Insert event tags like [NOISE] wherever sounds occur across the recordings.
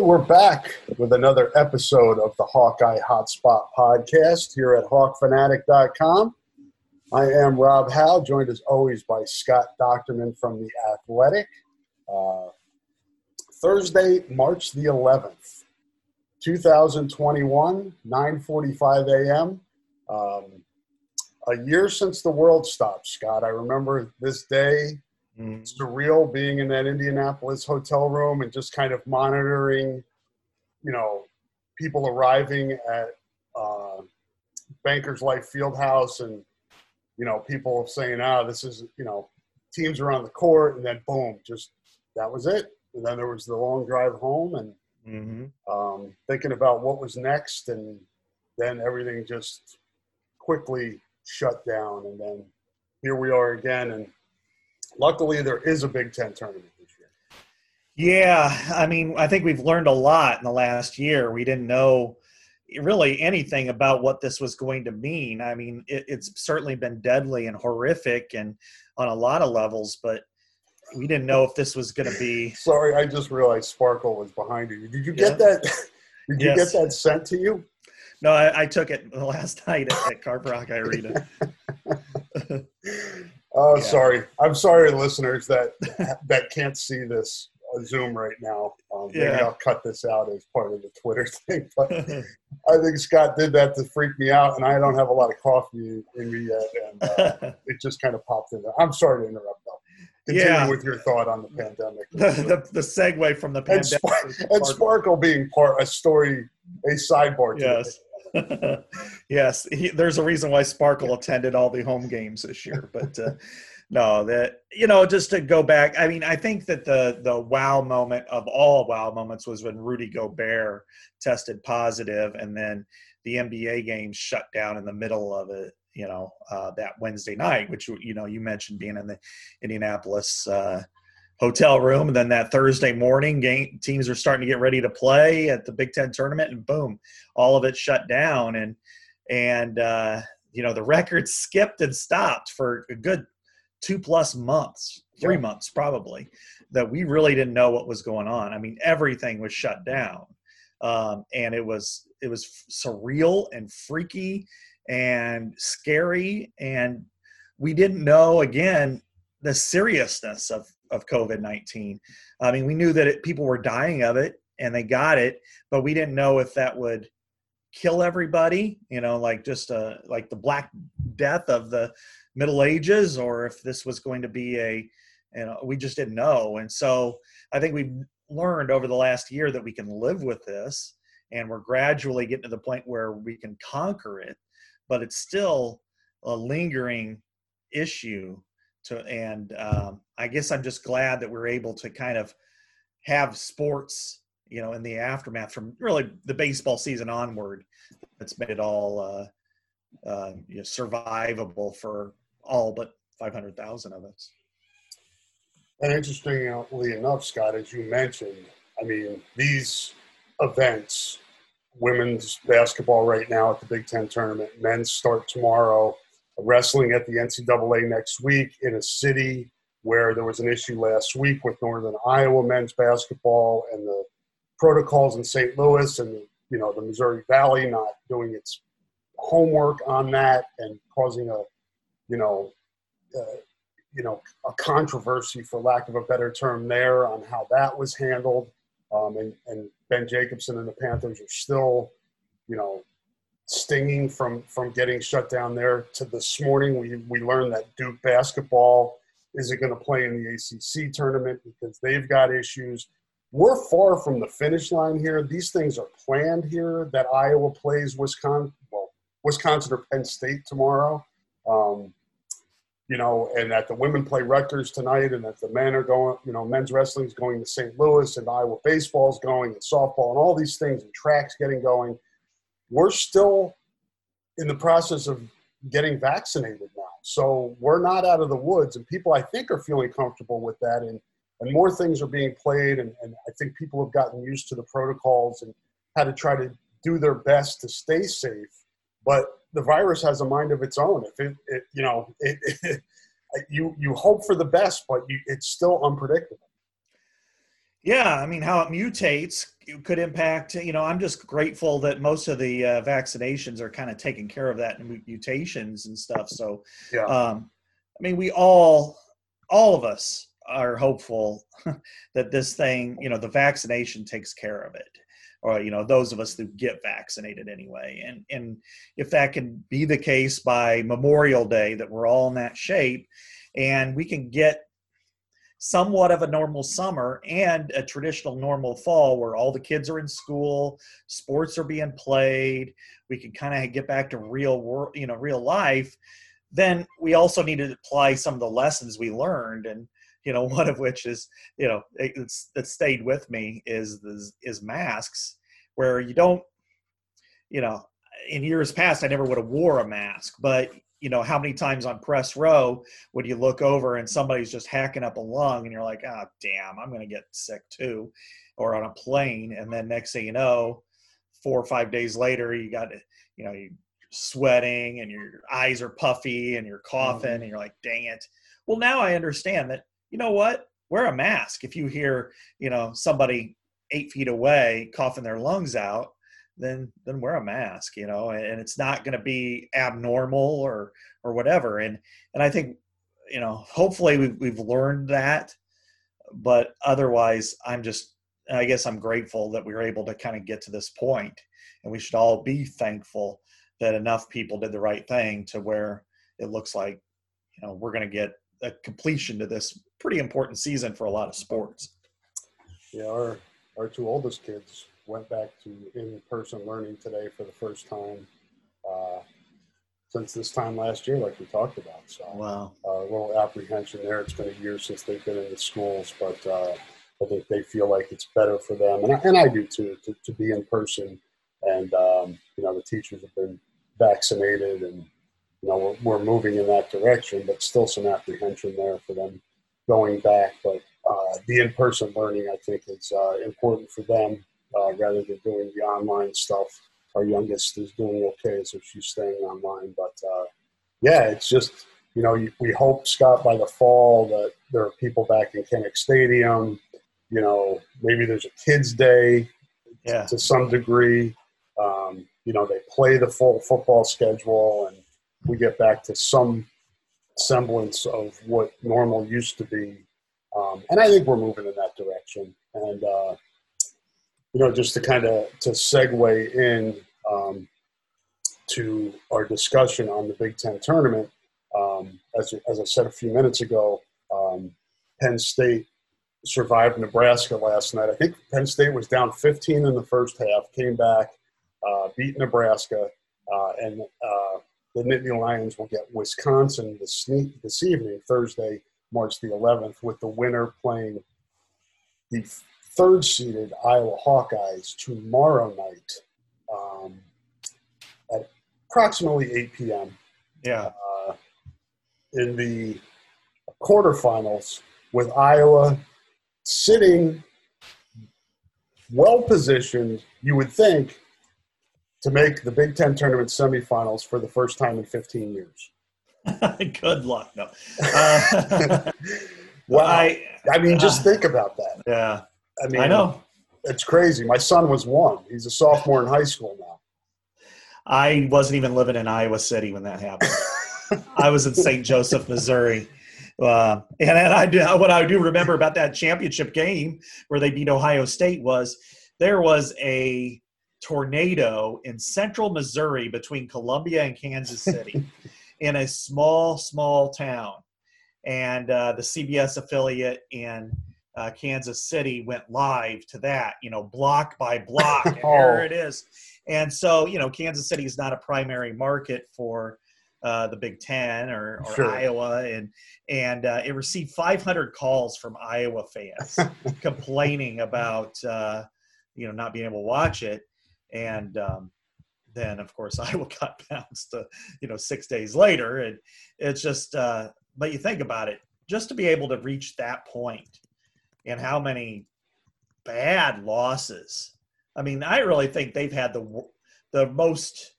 we're back with another episode of the Hawkeye Hotspot podcast here at hawkfanatic.com. I am Rob Howe, joined as always by Scott Dochterman from The Athletic. Uh, Thursday, March the 11th, 2021, 9.45 a.m. Um, a year since the world stopped, Scott. I remember this day mm. surreal being in that Indianapolis hotel room and just kind of monitoring, you know, people arriving at uh, Bankers Life Fieldhouse and, you know, people saying, ah, oh, this is, you know, teams are on the court and then boom, just that was it. And then there was the long drive home and mm-hmm. um, thinking about what was next. And then everything just quickly shut down. And then here we are again. And luckily there is a Big Ten tournament this year. Yeah, I mean, I think we've learned a lot in the last year. We didn't know really anything about what this was going to mean. I mean, it, it's certainly been deadly and horrific, and on a lot of levels, but we didn't know if this was going to be. Sorry, I just realized Sparkle was behind you. Did you get yeah. that? [LAUGHS] Did you yes. get that sent to you? No, I, I took it [LAUGHS] last night at, at Carp Rock Arena. [LAUGHS] Oh, yeah. sorry. I'm sorry, listeners that [LAUGHS] that can't see this Zoom right now. Um, maybe yeah. I'll cut this out as part of the Twitter [LAUGHS] thing. But [LAUGHS] I think Scott did that to freak me out, and I don't have a lot of coffee in me yet, and uh, it just kind of popped in there. I'm sorry to interrupt, though. Continue yeah. with your thought on the pandemic. The, the, the segue from the pandemic. And, Spar- and Sparkle being part a story, a sidebar. yes. [LAUGHS] yes, he, there's a reason why Sparkle attended all the home games this year. But uh, no, that you know, just to go back, I mean, I think that the the wow moment of all wow moments was when Rudy Gobert tested positive, and then the NBA game shut down in the middle of it. You know, uh, that Wednesday night, which you know you mentioned being in the Indianapolis. Uh, hotel room. And then that Thursday morning, game teams are starting to get ready to play at the Big Ten tournament, and boom, all of it shut down. And and uh, you know the record [LAUGHS] skipped and stopped for a good two plus months, three yeah. months probably, that we really didn't know what was going on. I mean, everything was shut down, um, and it was it was surreal and freaky and scary, and we didn't know again the seriousness of of COVID nineteen. I mean, we knew that it, people were dying of it and they got it, but we didn't know if that would kill everybody. You know, like just a like the Black Death of the Middle Ages, or if this was going to be a you know we just didn't know. And so I think we've learned over the last year that we can live with this, and we're gradually getting to the point where we can conquer it, but it's still a lingering issue to and um, i guess i'm just glad that we're able to kind of have sports you know in the aftermath from really the baseball season onward. That's made it all uh, uh, you know, survivable for all but 500000 of us. And interestingly enough scott as you mentioned i mean these events women's basketball right now at the big ten tournament men's start tomorrow wrestling at the NCAA next week in a city where there was an issue last week with Northern Iowa men's basketball and the protocols in St. Louis and you know the Missouri Valley not doing its homework on that and causing a you know uh, you know a controversy for lack of a better term there on how that was handled um, and, and Ben Jacobson and the Panthers are still you know stinging from from getting shut down there to this morning we we learned that Duke basketball isn't going to play in the ACC tournament because they've got issues we're far from the finish line here. These things are planned here. That Iowa plays Wisconsin, well, Wisconsin or Penn State tomorrow. Um, you know, and that the women play Rutgers tonight, and that the men are going. You know, men's wrestling is going to St. Louis, and Iowa baseball is going, and softball, and all these things, and tracks getting going. We're still in the process of getting vaccinated now, so we're not out of the woods, and people I think are feeling comfortable with that. And and more things are being played and, and i think people have gotten used to the protocols and how to try to do their best to stay safe but the virus has a mind of its own if it, it you know it, [LAUGHS] it, you you hope for the best but you, it's still unpredictable yeah i mean how it mutates could impact you know i'm just grateful that most of the uh, vaccinations are kind of taking care of that mutations and stuff so yeah um, i mean we all all of us are hopeful [LAUGHS] that this thing, you know, the vaccination takes care of it, or you know, those of us who get vaccinated anyway. And and if that can be the case by Memorial Day, that we're all in that shape, and we can get somewhat of a normal summer and a traditional normal fall where all the kids are in school sports are being played we can kind of get back to real world you know real life then we also need to apply some of the lessons we learned and you know [LAUGHS] one of which is you know it's that stayed with me is is, is masks where you don't you know in years past i never would have wore a mask but you know how many times on press row would you look over and somebody's just hacking up a lung and you're like ah oh, damn i'm going to get sick too or on a plane and then next thing you know four or five days later you got you know you're sweating and your eyes are puffy and you're coughing mm-hmm. and you're like dang it well now i understand that you know what? Wear a mask. If you hear, you know, somebody eight feet away coughing their lungs out, then then wear a mask, you know, and it's not going to be abnormal or or whatever. And and I think, you know, hopefully we've we've learned that, but otherwise, I'm just I guess I'm grateful that we were able to kind of get to this point, and we should all be thankful that enough people did the right thing to where it looks like you know we're going to get a completion to this pretty important season for a lot of sports. Yeah, our our two oldest kids went back to in-person learning today for the first time uh, since this time last year, like we talked about. So, wow, uh, a little apprehension there. It's been a year since they've been in the schools, but uh, I think they feel like it's better for them, and I, and I do too, to, to be in person. And um, you know, the teachers have been vaccinated and you know, we're, we're moving in that direction, but still some apprehension there for them going back. But uh, the in-person learning, I think, is uh, important for them uh, rather than doing the online stuff. Our youngest is doing okay, so she's staying online. But uh, yeah, it's just you know we hope Scott by the fall that there are people back in Kinnick Stadium. You know, maybe there's a kids' day yeah. to some degree. Um, you know, they play the full football schedule and we get back to some semblance of what normal used to be. Um, and I think we're moving in that direction. And, uh, you know, just to kind of to segue in um, to our discussion on the Big Ten tournament, um, as, as I said a few minutes ago, um, Penn State survived Nebraska last night. I think Penn State was down 15 in the first half, came back, uh, beat Nebraska, uh, and uh, the Nittany Lions will get Wisconsin this, this evening, Thursday, March the 11th, with the winner playing the third seeded Iowa Hawkeyes tomorrow night um, at approximately 8 p.m. Yeah. Uh, in the quarterfinals, with Iowa sitting well positioned, you would think, to make the Big Ten tournament semifinals for the first time in 15 years. [LAUGHS] Good luck. No. [LAUGHS] Uh, [LAUGHS] well, I, I mean, just uh, think about that. Yeah. I mean, I know. it's crazy. My son was one. He's a sophomore in high school now. I wasn't even living in Iowa City when that happened. I was in St. Joseph, Missouri. Uh, and, and I do what I do remember about that championship game where they beat Ohio State was there was a tornado in central Missouri between Columbia and Kansas City [LAUGHS] in a small, small town. And uh, the CBS affiliate in uh, Kansas City went live to that, you know, block by [LAUGHS] block. And there it is. And so, you know, Kansas City is not a primary market for uh, the Big Ten or, or sure. Iowa, and and uh, it received 500 calls from Iowa fans [LAUGHS] complaining about uh, you know not being able to watch it, and um, then of course [LAUGHS] Iowa got bounced, uh, you know, six days later, and it's just. Uh, but you think about it, just to be able to reach that point, and how many bad losses. I mean, I really think they've had the the most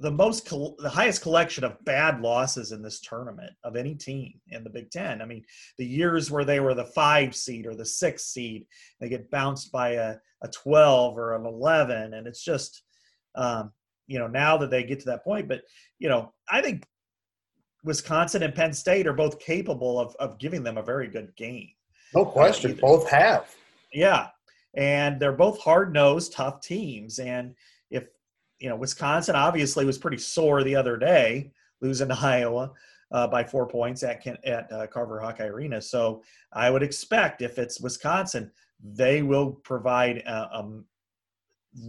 the most the highest collection of bad losses in this tournament of any team in the Big Ten. I mean, the years where they were the five seed or the six seed, they get bounced by a, a twelve or an eleven, and it's just um, you know now that they get to that point. But you know, I think Wisconsin and Penn State are both capable of of giving them a very good game. No question, uh, both have. Yeah, and they're both hard nosed, tough teams, and if you know, Wisconsin obviously was pretty sore the other day, losing to Iowa uh, by four points at at uh, Carver Hawkeye Arena. So I would expect if it's Wisconsin, they will provide a, a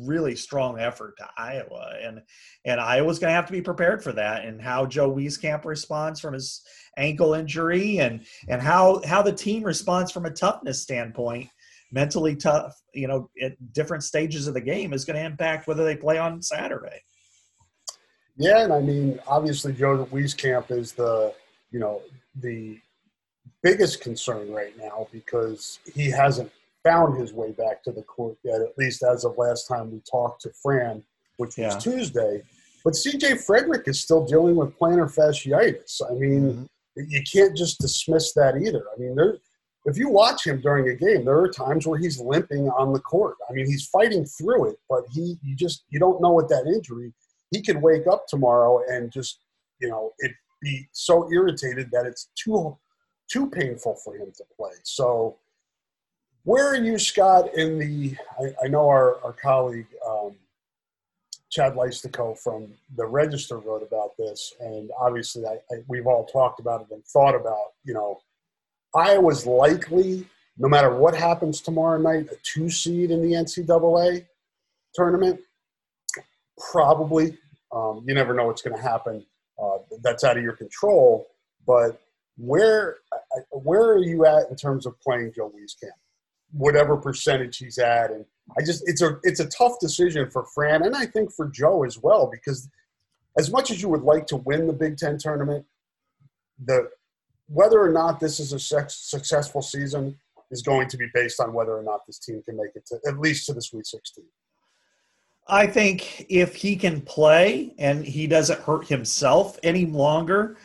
really strong effort to Iowa, and and Iowa's going to have to be prepared for that. And how Joe Wieskamp responds from his ankle injury, and and how how the team responds from a toughness standpoint mentally tough, you know, at different stages of the game is going to impact whether they play on Saturday. Yeah, and I mean, obviously, Joe Wieskamp is the, you know, the biggest concern right now because he hasn't found his way back to the court yet, at least as of last time we talked to Fran, which was yeah. Tuesday. But CJ Frederick is still dealing with plantar fasciitis. I mean, mm-hmm. you can't just dismiss that either. I mean, there, if you watch him during a game, there are times where he's limping on the court. I mean, he's fighting through it, but he you just you don't know what that injury. He could wake up tomorrow and just you know it be so irritated that it's too too painful for him to play. So, where are you, Scott? In the I, I know our our colleague um, Chad Leistico from the Register wrote about this, and obviously I, I, we've all talked about it and thought about you know Iowa's likely, no matter what happens tomorrow night, a two seed in the NCAA tournament. Probably. Um, you never know what's going to happen. Uh, that's out of your control. But where where are you at in terms of playing Joe Wieskamp? Whatever percentage he's at, and I just it's a it's a tough decision for Fran and I think for Joe as well because as much as you would like to win the Big Ten tournament, the whether or not this is a successful season is going to be based on whether or not this team can make it to at least to the Sweet 16. I think if he can play and he doesn't hurt himself any longer,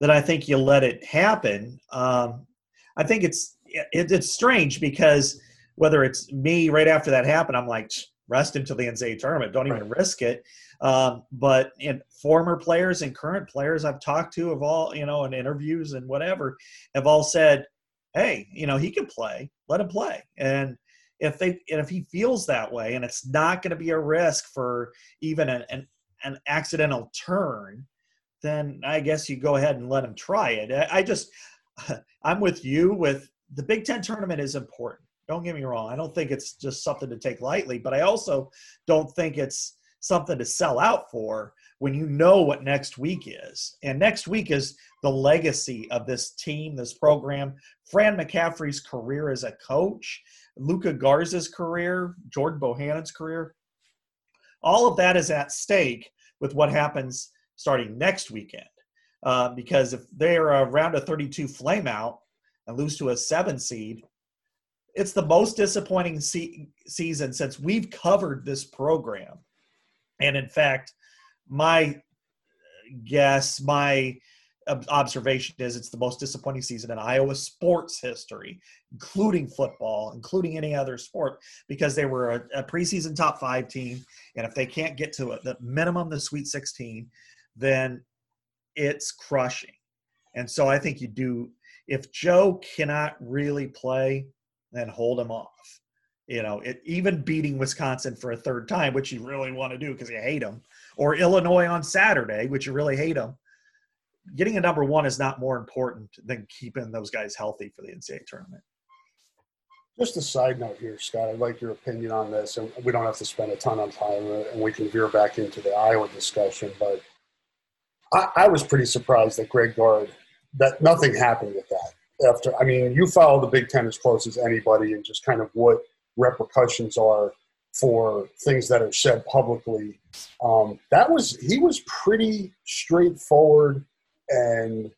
then I think you let it happen. Um, I think it's it, it's strange because whether it's me right after that happened, I'm like rest till the NCAA tournament. Don't even right. risk it. Um, but in former players and current players I've talked to have all, you know, in interviews and whatever, have all said, "Hey, you know, he can play. Let him play." And if they and if he feels that way, and it's not going to be a risk for even an, an an accidental turn, then I guess you go ahead and let him try it. I, I just, [LAUGHS] I'm with you. With the Big Ten tournament is important. Don't get me wrong. I don't think it's just something to take lightly, but I also don't think it's something to sell out for when you know what next week is. And next week is the legacy of this team, this program. Fran McCaffrey's career as a coach, Luka Garza's career, Jordan Bohannon's career. All of that is at stake with what happens starting next weekend. Uh, because if they are around a 32 flameout and lose to a seven seed, it's the most disappointing se- season since we've covered this program. And in fact, my guess, my observation is it's the most disappointing season in Iowa sports history, including football, including any other sport, because they were a, a preseason top five team, and if they can't get to it, the minimum the Sweet 16, then it's crushing. And so I think you do. If Joe cannot really play, then hold him off. You know, it, even beating Wisconsin for a third time, which you really want to do because you hate them, or Illinois on Saturday, which you really hate them getting a number one is not more important than keeping those guys healthy for the NCAA tournament. Just a side note here, Scott. I'd like your opinion on this, and we don't have to spend a ton of time, uh, and we can veer back into the Iowa discussion. But I, I was pretty surprised that Greg Gard that nothing happened with that. After, I mean, you follow the Big Ten as close as anybody, and just kind of what repercussions are for things that are said publicly. Um, that was he was pretty straightforward and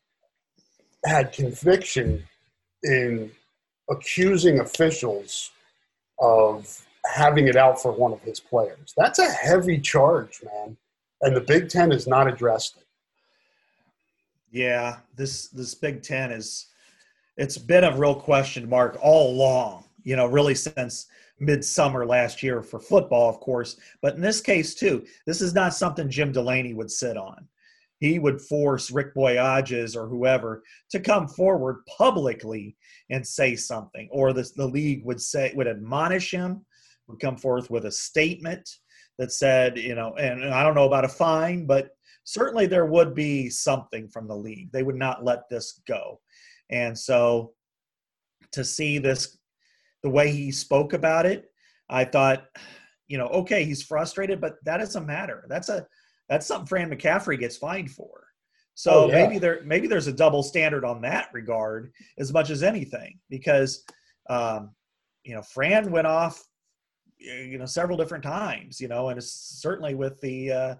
had conviction in accusing officials of having it out for one of his players. That's a heavy charge, man. And the Big Ten has not addressed it. Yeah, this this Big Ten is it's been a real question mark all along, you know, really since midsummer last year for football, of course. But in this case, too, this is not something Jim Delany would sit on he would force Rick Boyages or whoever to come forward publicly and say something, or the, the league would say would admonish him, would come forth with a statement that said, you know, and, and I don't know about a fine, but certainly there would be something from the league. They would not let this go, and so to see this, the way he spoke about it, I thought, you know, okay, he's frustrated, but that doesn't matter. That's a that's something Fran McCaffrey gets fined for. So oh, yeah. maybe there maybe there's a double standard on that regard as much as anything because um, you know Fran went off you know several different times you know and it's certainly with the uh,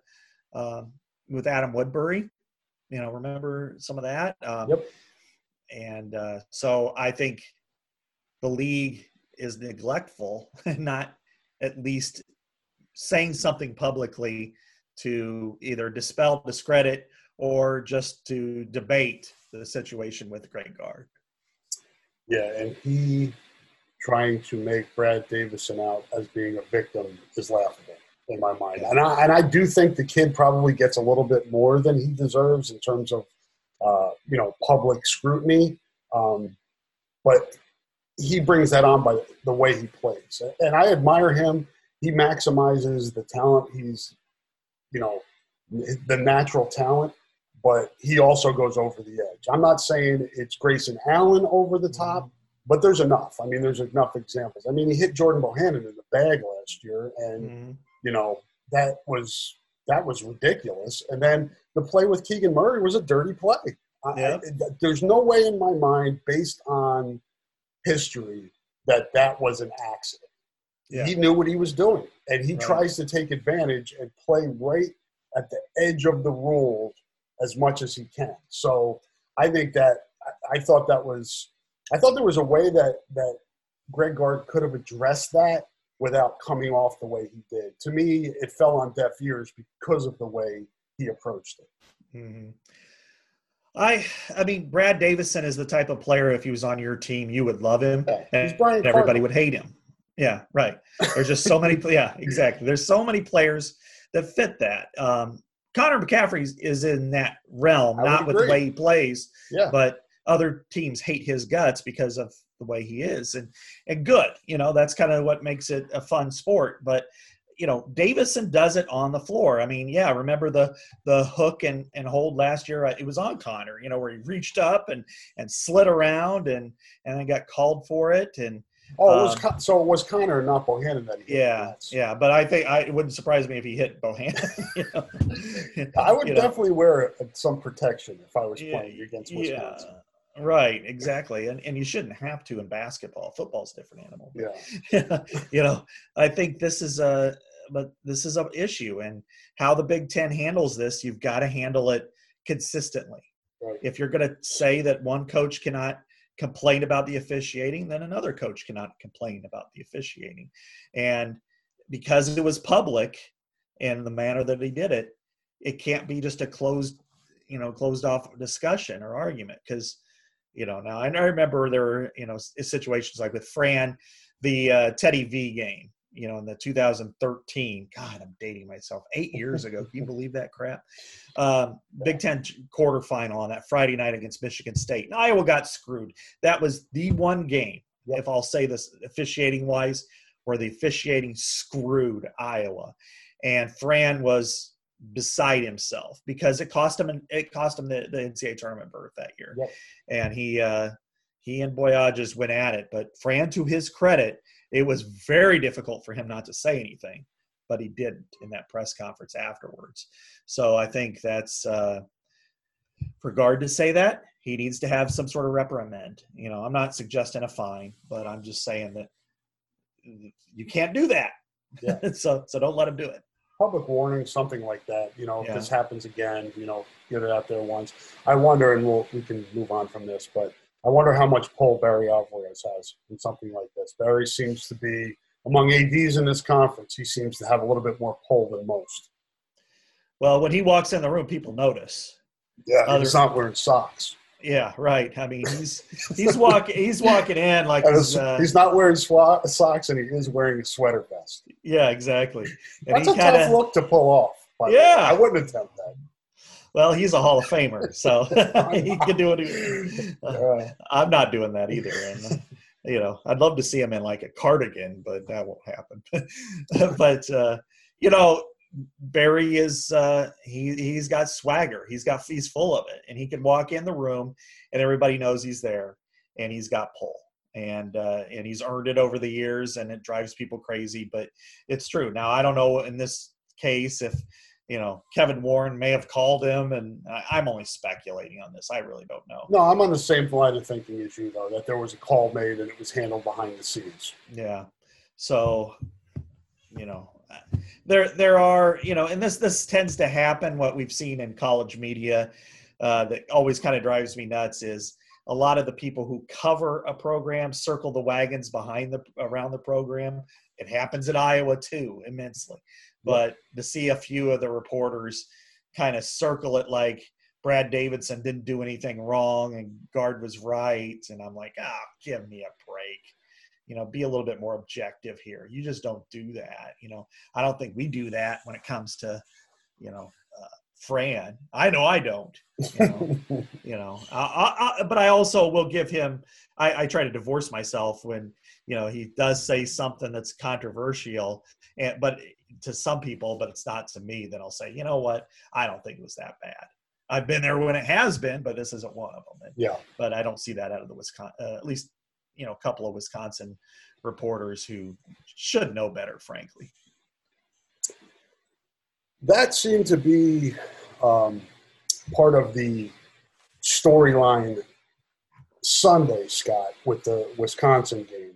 uh, with Adam Woodbury you know remember some of that um, yep. and uh, so I think the league is neglectful and [LAUGHS] not at least saying something publicly to either dispel, discredit, or just to debate the situation with Greg Gard. Yeah, and he trying to make Brad Davison out as being a victim is laughable in my mind. And I, and I do think the kid probably gets a little bit more than he deserves in terms of, uh, you know, public scrutiny. Um, but he brings that on by the way he plays. And I admire him. He maximizes the talent he's you know, the natural talent, but he also goes over the edge. I'm not saying it's Grayson Allen over the top, but there's enough. I mean, there's enough examples. I mean, he hit Jordan Bohannon in the bag last year, and mm-hmm. You know that was that was ridiculous. And then the play with Keegan Murray was a dirty play. Yeah. I, there's no way in my mind, based on history, that that was an accident. Yeah. He knew what he was doing, and he right. tries to take advantage and play right at the edge of the rules as much as he can. So I think that I thought that was I thought there was a way that that Greg Gard could have addressed that without coming off the way he did. To me, it fell on deaf ears because of the way he approached it. Mm-hmm. I I mean Brad Davison is the type of player if he was on your team you would love him yeah, and everybody would hate him. Yeah, right. There's just so many. Yeah, [LAUGHS] exactly. There's so many players that fit that. Um, Connor McCaffrey is in that realm, not with the way he plays, yeah. but other teams hate his guts because of the way he is, and and good. You know, that's kind of what makes it a fun sport. But you know, Davison does it on the floor. I mean, yeah, remember the the hook and, and hold last year? It was on Connor, you know, where he reached up and and slid around and and then got called for it and Oh, it was um, so it was Connor, not Bohannon that he Yeah, yeah, but I think I, it wouldn't surprise me if he hit Bohannon. [LAUGHS] you know? I would definitely know. wear some protection if I was yeah, playing against Wisconsin. Yeah, right, exactly, and and you shouldn't have to in basketball. Football's a different animal. Yeah, [LAUGHS] you know, I think this is a but this is an issue, and how the Big Ten handles this, you've got to handle it consistently. Right. If you're going to say that one coach cannot complain about the officiating, then another coach cannot complain about the officiating. And because it was public and the manner that he did it, it can't be just a closed, you know closed off discussion or argument because you know now and I remember there were you know situations like with Fran, the uh, Teddy V game you know, in the 2013, God, I'm dating myself, eight years ago. Can you [LAUGHS] believe that crap? Um, Big Ten quarterfinal on that Friday night against Michigan State. And Iowa got screwed. That was the one game, if I'll say this officiating wise, where the officiating screwed Iowa. And Fran was beside himself because it cost him it cost him the, the NCAA tournament berth that year. Yep. And he uh, he and Boyages just went at it. But Fran, to his credit, it was very difficult for him not to say anything, but he didn't in that press conference afterwards. So I think that's uh, for Gard to say that he needs to have some sort of reprimand. You know, I'm not suggesting a fine, but I'm just saying that you can't do that. Yeah. [LAUGHS] so so don't let him do it. Public warning, something like that. You know, if this happens again, you know, get it out there once. I wonder, and we'll we can move on from this, but I wonder how much pull Barry Alvarez has in something like this. Barry seems to be among ads in this conference. He seems to have a little bit more pull than most. Well, when he walks in the room, people notice. Yeah, Other, he's not wearing socks. Yeah, right. I mean, he's [LAUGHS] he's walking he's walking in like he's, uh, he's not wearing swa- socks and he is wearing a sweater vest. Yeah, exactly. And That's a kinda, tough look to pull off. Yeah, I wouldn't attempt that. Well, he's a Hall of Famer, [LAUGHS] so [LAUGHS] he can do it. Uh, I'm not doing that either, and you know, I'd love to see him in like a cardigan, but that won't happen. but uh, you know, Barry is uh, he he's got swagger. He's got he's full of it, and he can walk in the room, and everybody knows he's there, and he's got pull, and uh, and he's earned it over the years, and it drives people crazy. But it's true. Now I don't know in this case if you know, Kevin Warren may have called him, and I'm only speculating on this. I really don't know. No, I'm on the same line of thinking as you, though, that there was a call made and it was handled behind the scenes. Yeah. So, you know, there there are you know, and this this tends to happen. What we've seen in college media uh, that always kind of drives me nuts is a lot of the people who cover a program circle the wagons behind the around the program. It happens at Iowa too, immensely but to see a few of the reporters kind of circle it like Brad Davison didn't do anything wrong and Gard was right, and I'm like, ah, oh, give me a break. You know, be a little bit more objective here. You just don't do that. You know, I don't think we do that when it comes to, you know, uh, Fran. I know I don't. You know, [LAUGHS] you know I, I, but I also will give him. I, I try to divorce myself when you know he does say something that's controversial, and but to some people, but it's not to me, then I'll say, you know what? I don't think it was that bad. I've been there when it has been, but this isn't one of them. And, yeah. But I don't see that out of the Wisconsin, uh, at least, you know, a couple of Wisconsin reporters who should know better, frankly. That seemed to be um, part of the storyline Sunday, Scott, with the Wisconsin game.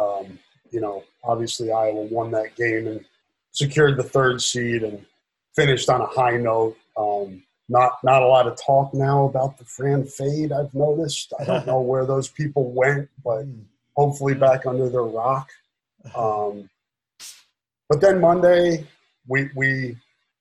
Um, you know, obviously Iowa won that game and secured the third seed and finished on a high note. Um, not not a lot of talk now about the Fran fade. I've noticed. I don't know [LAUGHS] where those people went, but hopefully back under their rock. Um, but then Monday, we we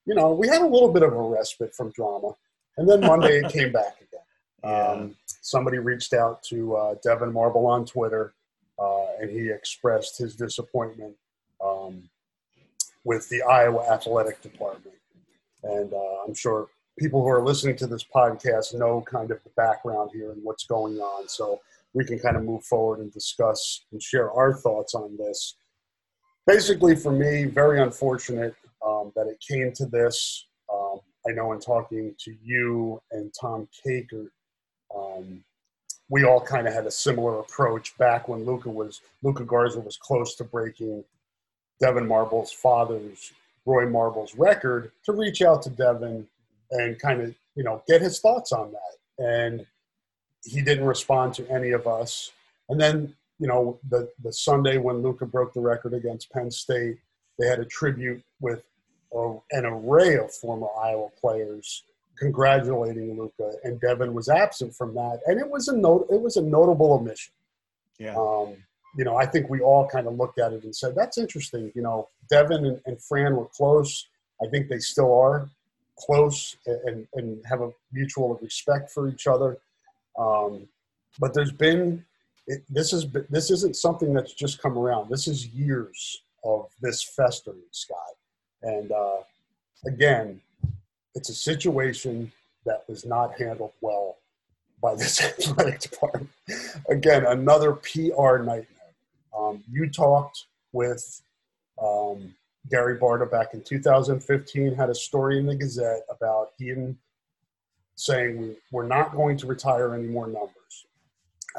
you know we had a little bit of a respite from drama, and then Monday it came back again. [LAUGHS] Um, somebody reached out to uh, Devyn Marble on Twitter, uh, and he expressed his disappointment um, with the Iowa Athletic Department. And uh, I'm sure people who are listening to this podcast know kind of the background here and what's going on. So we can kind of move forward and discuss and share our thoughts on this. Basically, for me, very unfortunate um, that it came to this. Um, I know in talking to you and Tom Kakert, um, we all kind of had a similar approach back when Luka was Luka Garza was close to breaking Devyn Marble's father's Roy Marble's record to reach out to Devyn and kind of you know get his thoughts on that. And he didn't respond to any of us. And then you know the the Sunday when luka broke the record against Penn State, they had a tribute with a, an array of former Iowa players congratulating luka and devyn was absent from that, and it was a note. It was a notable omission. Yeah. Um, you know, I think we all kind of looked at it and said, that's interesting. You know, devyn and, and Fran were close. I think they still are. Close and, and have a mutual respect for each other. Um, but there's been it, this is this isn't something that's just come around. This is years of this festering, Scott. And uh, again, it's a situation that was not handled well by this [LAUGHS] athletic department. Again, another PR nightmare. Um, you talked with um, Gary Barta back in 2015, had a story in the Gazette about him saying we're not going to retire any more numbers.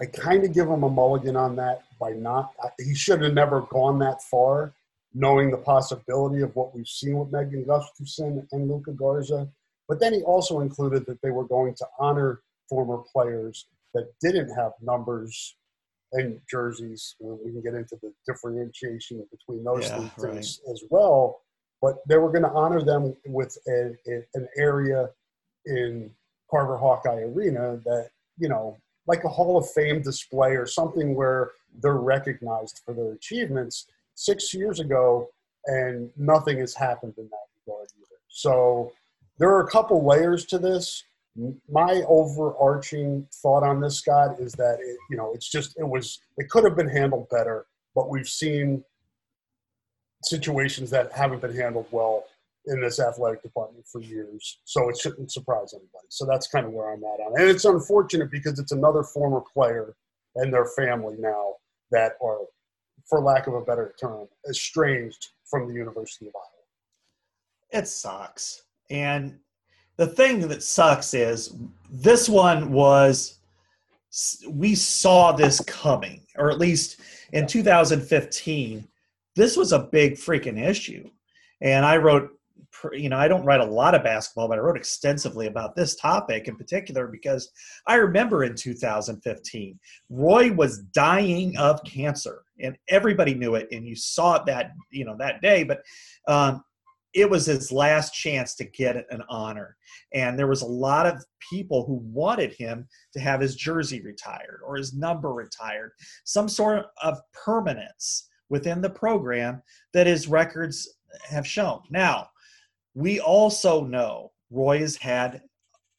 I kind of give him a mulligan on that by not. He should have never gone that far, knowing the possibility of what we've seen with Megan Gustafson and Luka Garza. But then he also included that they were going to honor former players that didn't have numbers and jerseys. We can get into the differentiation between those yeah, things right. as well. But they were going to honor them with a, a, an area in Carver Hawkeye Arena that, you know, like a Hall of Fame display or something where they're recognized for their achievements six years ago, and nothing has happened in that regard either. So there are a couple layers to this. My overarching thought on this, Scott, is that it, you know it's just it was it could have been handled better, but we've seen situations that haven't been handled well in this athletic department for years. So it shouldn't surprise anybody. So that's kind of where I'm at on it. And it's unfortunate because it's another former player and their family now that are, for lack of a better term, estranged from the University of Iowa. It sucks. And the thing that sucks is this one was we saw this coming, or at least in 2015, this was a big freaking issue. And I wrote you know, I don't write a lot of basketball, but I wrote extensively about this topic in particular because I remember in 2015, Roy was dying of cancer, and everybody knew it, and you saw it that you know that day. But um, it was his last chance to get an honor, and there was a lot of people who wanted him to have his jersey retired or his number retired, some sort of permanence within the program that his records have shown. Now we also know Roy has had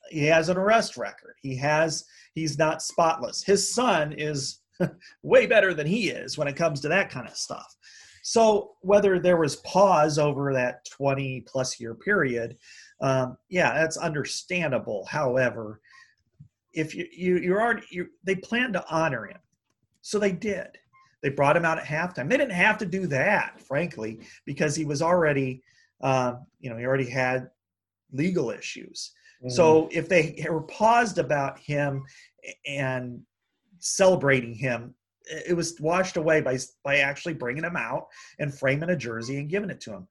he has an arrest record. He has he's not spotless. His son is [LAUGHS] way better than he is when it comes to that kind of stuff. So whether there was pause over that 20 plus year period, um, yeah, that's understandable. However, if you, you you're already you, they plan to honor him, so they did. They brought him out at halftime. They didn't have to do that, frankly, because he was already um, you know, he already had legal issues. Mm-hmm. So if they were paused about him and celebrating him, it was washed away by by actually bringing him out and framing a jersey and giving it to him.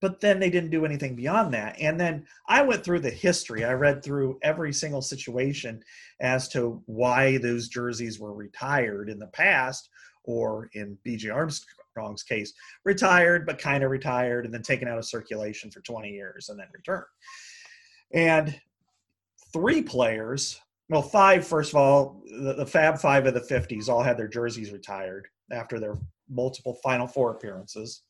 But then they didn't do anything beyond that. And then I went through the history. I read through every single situation as to why those jerseys were retired in the past, or in BJ Armstrong's case, retired, but kind of retired, and then taken out of circulation for 20 years and then returned. And three players, well, five, first of all, the, the Fab Five of the 50s all had their jerseys retired after their multiple Final Four appearances,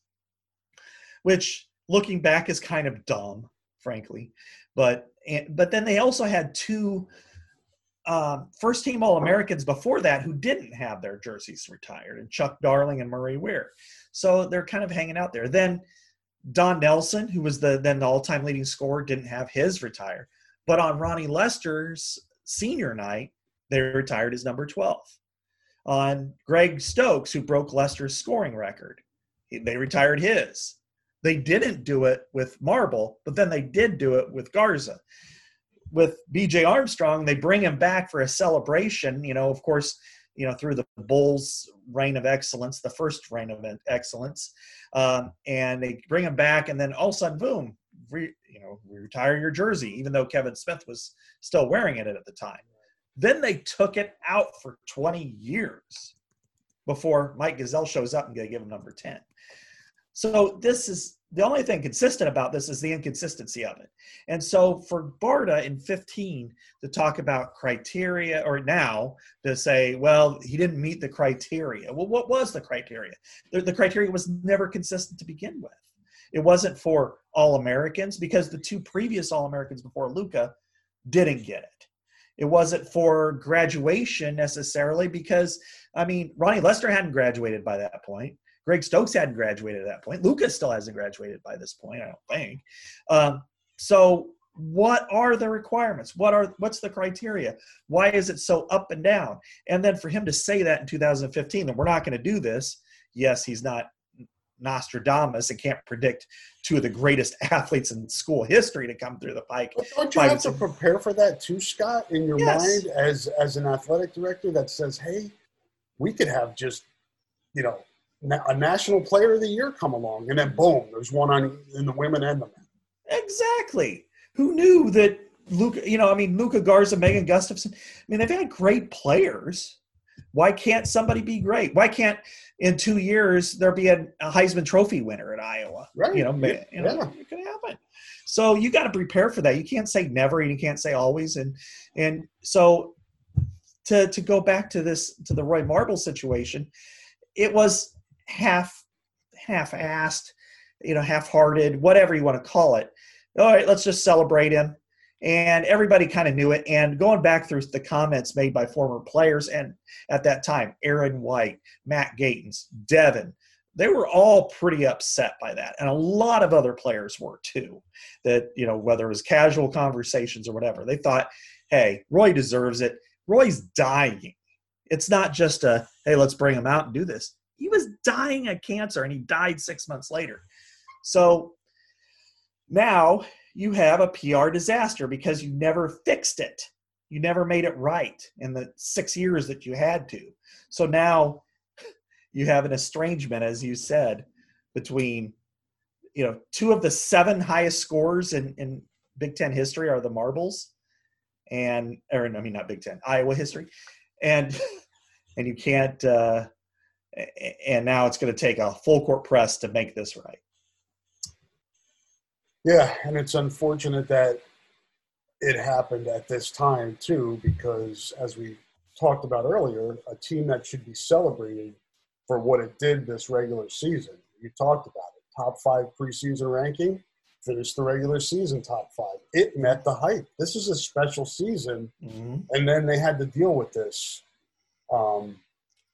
which looking back is kind of dumb, frankly. But but then they also had two um, first team All Americans before that who didn't have their jerseys retired, and Chuck Darling and Murray Weir. So they're kind of hanging out there. Then Don Nelson, who was the then the all time leading scorer, didn't have his retired. But on Ronnie Lester's senior night, they retired his number 12. On Greg Stokes, who broke Lester's scoring record, they retired his. They didn't do it with Marble, but then they did do it with Garza with BJ Armstrong, they bring him back for a celebration. You know, of course, you know through the Bulls' reign of excellence, the first reign of excellence, um, and they bring him back, and then all of a sudden, boom, re, you know, retire your jersey, even though Kevin Smith was still wearing it at the time. Then they took it out for 20 years before Mike Gesell shows up and they give him number 10. So this is the only thing consistent about this is the inconsistency of it. And so for Barta in 15 to talk about criteria, or now to say, well, he didn't meet the criteria. Well, what was the criteria? The, the criteria was never consistent to begin with. It wasn't for All Americans because the two previous All Americans before Luka didn't get it. It wasn't for graduation necessarily because, I mean, Ronnie Lester hadn't graduated by that point. Greg Stokes hadn't graduated at that point. Luka's still hasn't graduated by this point, I don't think. Um, so what are the requirements what are what's the criteria why is it so up and down and then for him to say that in 2015 that we're not going to do this yes he's not nostradamus and can't predict two of the greatest [LAUGHS] athletes in school history to come through the pike but don't you have to prepare for that too scott in your yes. mind as as an athletic director that says hey we could have just you know a national player of the year come along and then boom there's one on in the women and the men exactly who knew that Luka? you know, I mean, Luka Garza, Megan Gustafson, I mean, they've had great players. Why can't somebody be great? Why can't in two years there be a, a Heisman Trophy winner at Iowa? Right. You know, yeah. you know it could happen. So you got to prepare for that. You can't say never and you can't say always. And and so to to go back to this to the Roy Marble situation, it was half half assed, you know, half hearted, whatever you want to call it all right, let's just celebrate him. And everybody kind of knew it. And going back through the comments made by former players, and at that time, Aaron White, Matt Gatens, Devyn, they were all pretty upset by that. And a lot of other players were too. That, you know, whether it was casual conversations or whatever, they thought, hey, Roy deserves it. Roy's dying. It's not just a, hey, let's bring him out and do this. He was dying of cancer and he died six months later. So now you have a PR disaster because you never fixed it. You never made it right in the six years that you had to. So now [LAUGHS] you have an estrangement, as you said, between you know two of the seven highest scores in, in Big Ten history are the marbles, and or I mean not Big Ten, Iowa history, and [LAUGHS] and you can't. Uh, and now it's going to take a full court press to make this right. Yeah, and it's unfortunate that it happened at this time too, because as we talked about earlier, a team that should be celebrated for what it did this regular season. You talked about it. Top five preseason ranking, finished the regular season top five. It met the hype. This is a special season, mm-hmm. and then they had to deal with this, um,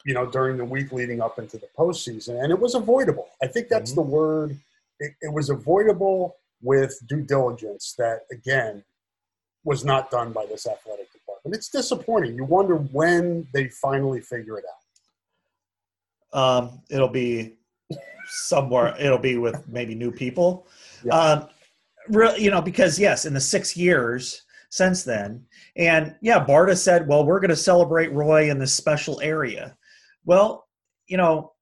you know, during the week leading up into the postseason, and it was avoidable. I think that's mm-hmm. the word. It, it was avoidable with due diligence that, again, was not done by this athletic department. It's disappointing. You wonder when they finally figure it out. Um, it'll be somewhere. It'll be with maybe new people. Yeah. Um, really, you know, because yes, in the six years since then, and yeah, Barta said, "Well, we're going to celebrate Roy in this special area." Well, you know,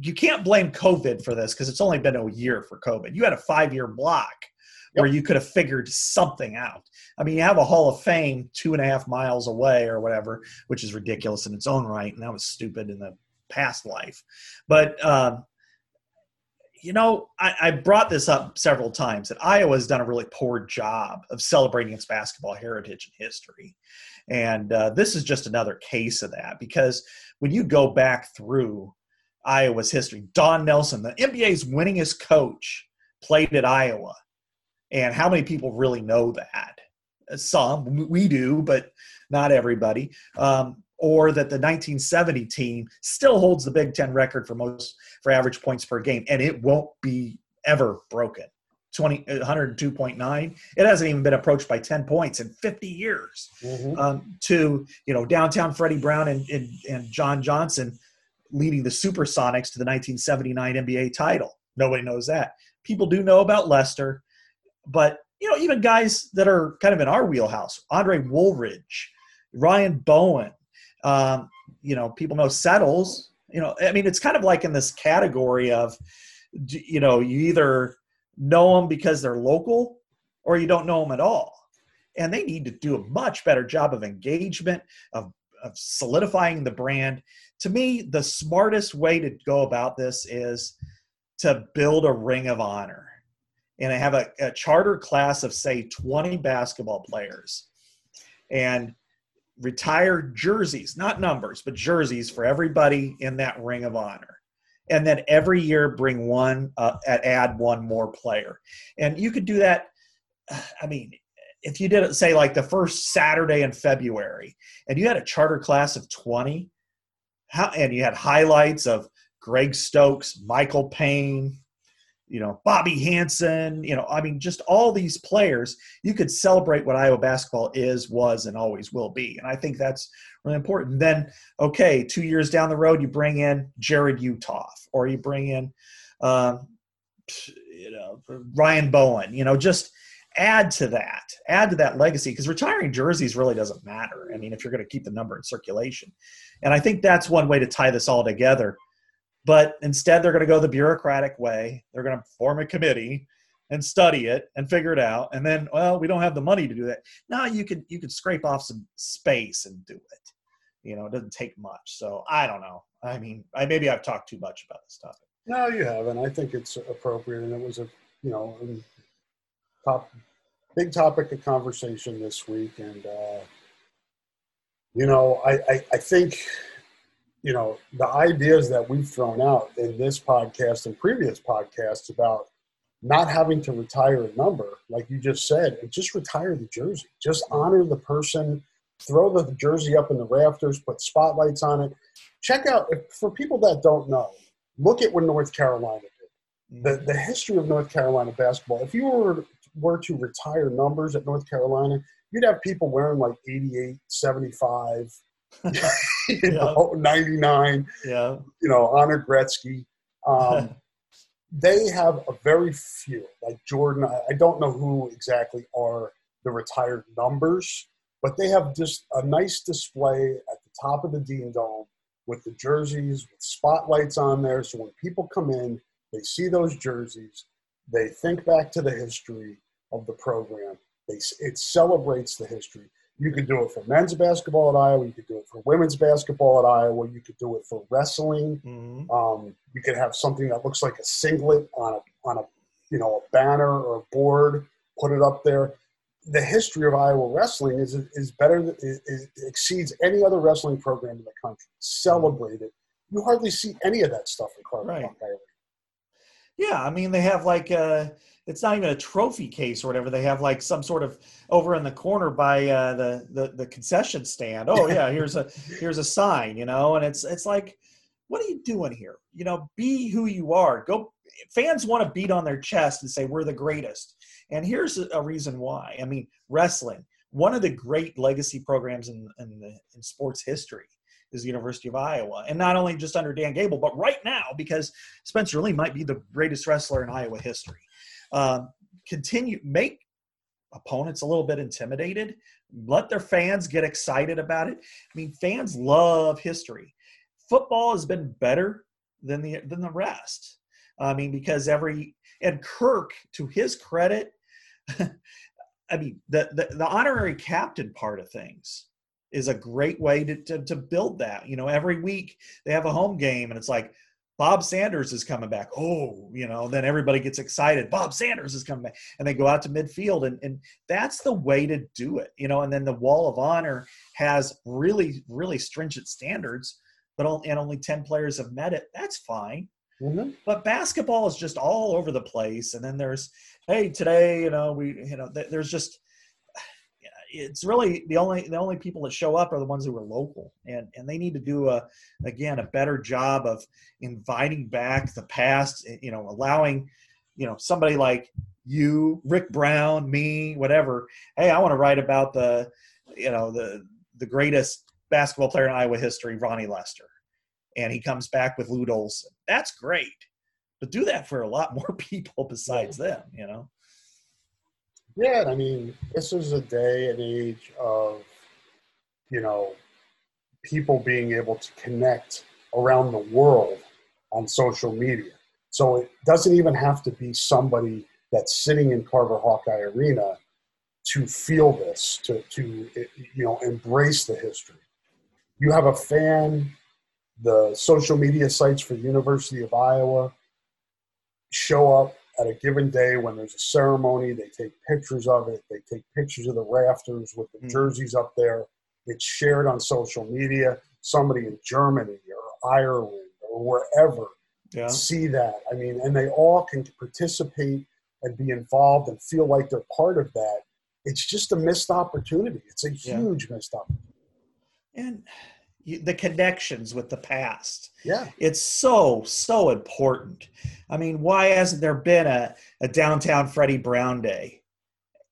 you can't blame COVID for this because it's only been a year for COVID. You had a five year block yep. where you could have figured something out. I mean, you have a Hall of Fame two and a half miles away or whatever, which is ridiculous in its own right, and that was stupid in the past life. But um, you know, I, I, brought this up several times that Iowa has done a really poor job of celebrating its basketball heritage and history. And uh, this is just another case of that because when you go back through Iowa's history. Don Nelson, the NBA's winningest coach, played at Iowa. And how many people really know that? Some, we do, but not everybody. Um, or that the 1970 team still holds the Big Ten record for most for average points per game, and it won't be ever broken. 20, 102.9. It hasn't even been approached by 10 points in 50 years. Mm-hmm. Um, to you know, downtown Freddie Brown and, and, and John Johnson leading the Supersonics to the 1979 NBA title. Nobody knows that. People do know about Lester, but you know, even guys that are kind of in our wheelhouse, Andre Woolridge, Ryan Bowen, um, you know, people know Settles. You know, I mean, it's kind of like in this category of, you know, you either know them because they're local or you don't know them at all. And they need to do a much better job of engagement, of, of solidifying the brand. To me, the smartest way to go about this is to build a ring of honor. And I have a, a charter class of, say, 20 basketball players and retire jerseys, not numbers, but jerseys for everybody in that ring of honor. and then every year bring one uh, add one more player. And you could do that [SIGHS] i mean if you did it say like the first saturday in february and you had a charter class of 20 how, and you had highlights of greg stokes michael payne you know bobby hansen you know i mean just all these players you could celebrate what iowa basketball is was and always will be and i think that's really important. Then okay two years down the road you bring in jarrod uthoff or you bring in um, you know ryan bowen you know just add to that add to that legacy because retiring jerseys really doesn't matter i mean if you're going to keep the number in circulation and i think that's one way to tie this all together but instead, they're going to go the bureaucratic way. They're going to form a committee and study it and figure it out. And then, well, we don't have the money to do that. Now you could you could scrape off some space and do it. You know, it doesn't take much. So I don't know. I mean, I maybe I've talked too much about this topic. No, you haven't. I think it's appropriate, and it was a you know top big topic of conversation this week. And uh, you know, I, I I think you know, the ideas that we've thrown out in this podcast and previous podcasts about not having to retire a number, like you just said, and just retire the jersey. Just honor the person, throw the jersey up in the rafters, put spotlights on it. Check out, for people that don't know, look at what North Carolina did. The, the history of North Carolina basketball, if you were, were to retire numbers at North Carolina, you'd have people wearing like 88, 75, [LAUGHS] you yeah. know, 99, yeah. you know, Honor Gretzky. [LAUGHS] Um, they have a very few, like Jordan. I, I don't know who exactly are the retired numbers, but they have just a nice display at the top of the Dean Dome with the jerseys, with spotlights on there. So when people come in, they see those jerseys, they think back to the history of the program. They, it celebrates the history. You could do it for men's basketball at Iowa. You could do it for women's basketball at Iowa. You could do it for wrestling. Mm-hmm. Um, you could have something that looks like a singlet on a on a you know a banner or a board. Put it up there. The history of Iowa wrestling is is better. It, it exceeds any other wrestling program in the country. Celebrate it. You hardly see any of that stuff in Carver right. Yeah, I mean they have like. Uh it's not even a trophy case or whatever. They have like some sort of over in the corner by uh, the, the the concession stand. Oh yeah, here's a here's a sign, you know, and it's it's like, what are you doing here? You know, be who you are. Go. Fans want to beat on their chest and say we're the greatest, and here's a reason why. I mean, wrestling, one of the great legacy programs in in, the, in sports history is the University of Iowa. And not only just under Dan Gable, but right now, because Spencer Lee might be the greatest wrestler in Iowa history. Um, continue make opponents a little bit intimidated. Let their fans get excited about it. I mean, fans love history. Football has been better than the than the rest. I mean, because every and Kirk, to his credit, [LAUGHS] I mean, the, the, the honorary captain part of things is a great way to, to, to build that. You know, every week they have a home game, and it's like, Bob Sanders is coming back. Oh, you know, then everybody gets excited. Bob Sanders is coming back. And they go out to midfield. And, and that's the way to do it, you know. And then the Wall of Honor has really, really stringent standards, but only, and only 10 players have met it. That's fine. Mm-hmm. But basketball is just all over the place. And then there's, hey, today, you know, we, you know, there's just, it's really the only the only people that show up are the ones who are local. And and they need to do a again a better job of inviting back the past eh, you know allowing you know somebody like you rick brown me whatever hey i want to write about the you know the the greatest basketball player in iowa history ronnie lester. And he comes back with lute olson. That's great. But do that for a lot [LAUGHS] more people besides them you know yeah, I mean, this is a day and age of, you know, people being able to connect around the world on social media. So it doesn't even have to be somebody that's sitting in Carver Hawkeye Arena to feel this, to, to you know, embrace the history. You have a fan, the social media sites for University of Iowa show up at a given day when there's a ceremony, they take pictures of it. They take pictures of the rafters with the mm. jerseys up there. It's shared on social media. Somebody in Germany or Ireland or wherever yeah. see that. I mean, and they all can participate and be involved and feel like they're part of that. It's just a missed opportunity. It's a huge yeah. missed opportunity. And the connections with the past. Yeah. It's so, so important. I mean, why hasn't there been a, a downtown Freddie Brown day?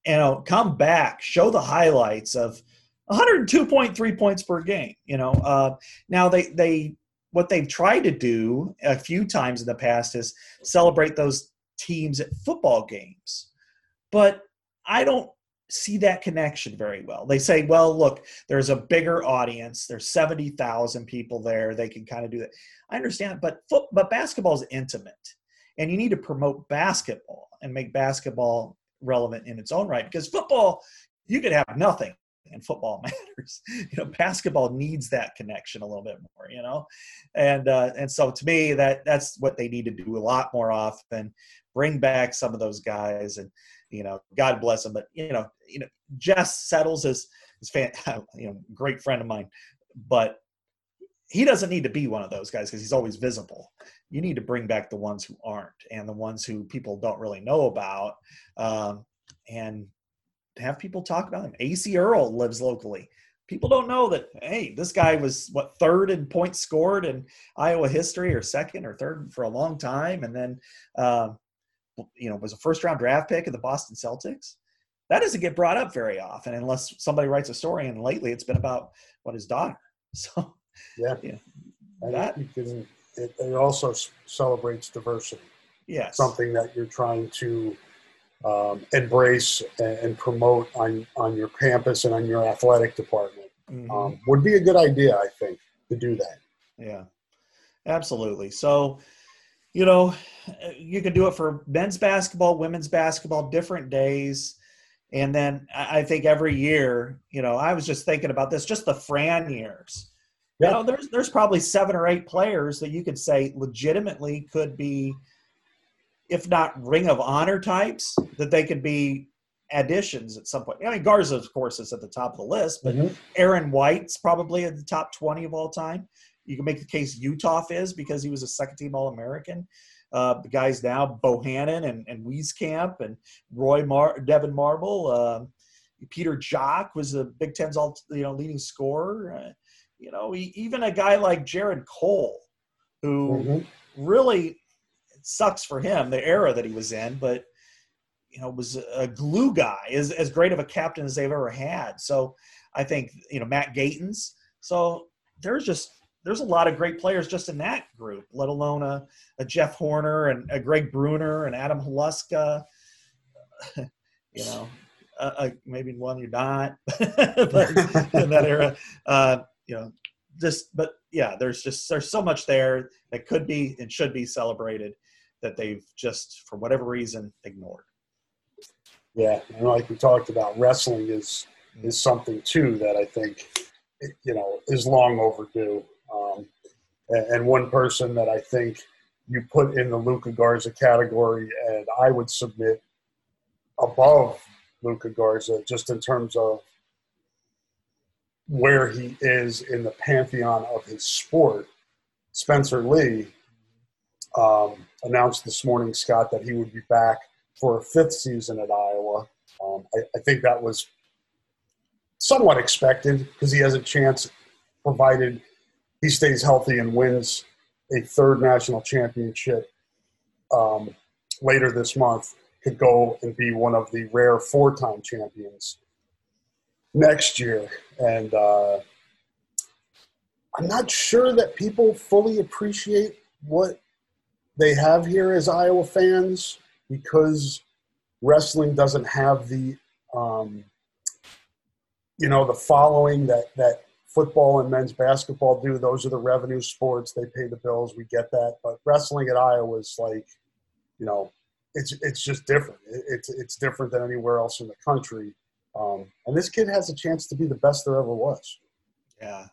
You know, come back, show the highlights of 102.3 points per game. You know, uh, now they, they, what they've tried to do a few times in the past is celebrate those teams at football games. But I don't see that connection very well. They say, well, look, there's a bigger audience. There's 70,000 people there. They can kind of do that. I understand, but foot, but basketball is intimate. And you need to promote basketball and make basketball relevant in its own right because football you could have nothing and football [LAUGHS] matters. You know, basketball needs that connection a little bit more. You know, and uh, and so to me, that that's what they need to do a lot more often. Bring back some of those guys, and you know, God bless him. But you know, you know, Jess Settles is is fan, [LAUGHS] you know, great friend of mine, but he doesn't need to be one of those guys because he's always visible. You need to bring back the ones who aren't and the ones who people don't really know about, um, and have people talk about him. Acie Earl lives locally. People don't know that. Hey, this guy was what third in points scored in Iowa history, or second or third for a long time, and then uh, you know was a first round draft pick of the Boston Celtics. That doesn't get brought up very often unless somebody writes a story. And lately, it's been about what his daughter. [LAUGHS] So yeah, yeah that you can. It, it also celebrates diversity. Yes, something that you're trying to um, embrace and, promote on, on your campus and on your athletic department mm-hmm. um, would be a good idea, I think, to do that. Yeah, absolutely. So, you know, you can do it for men's basketball, women's basketball, different days. And then I think every year, you know, I was just thinking about this, just the Fran years. Yeah. You know, there's there's probably seven or eight players that you could say legitimately could be if not ring of honor types, that they could be additions at some point. I mean, Garza, of course, is at the top of the list, but mm-hmm. Aaron White's probably at the top 20 of all time. You can make the case Uthoff is because he was a second team All American. Uh, the guys now, Bohannon and, and Wieskamp and Roy Mar- Devyn Marble. Uh, Peter Jok was the Big Ten's all you know leading scorer. Uh, you know, he, even a guy like Jared Cole, who mm-hmm. really sucks for him the era that he was in, but you know was a glue guy, as as great of a captain as they've ever had. So I think you know Matt Gatens. So there's just there's a lot of great players just in that group, let alone a, a Jeff Horner and a Greg Brunner and Adam Haluska. [LAUGHS] you know, uh, uh, maybe one you're not, [LAUGHS] but in that era, uh, you know, just but yeah, there's just there's so much there that could be and should be celebrated that they've just, for whatever reason, ignored. Yeah, and like we talked about, wrestling is is something too that I think you know is long overdue. Um, and one person that I think you put in the Luka Garza category, and I would submit above Luka Garza just in terms of where he is in the pantheon of his sport. Spencer Lee um, announced this morning, Scott, that he would be back for a fifth season at Iowa. Um, I, I, think that was somewhat expected because he has a chance, provided he stays healthy and wins a third national championship um, later this month, could go and be one of the rare four time champions next year. And uh, I'm not sure that people fully appreciate what they have here as Iowa fans because wrestling doesn't have the um, you know the following that that football and men's basketball do. Those are the revenue sports; they pay the bills. We get that, but wrestling at Iowa is like you know it's it's just different. It's it's different than anywhere else in the country. Um, and this kid has a chance to be the best there ever was. Yeah,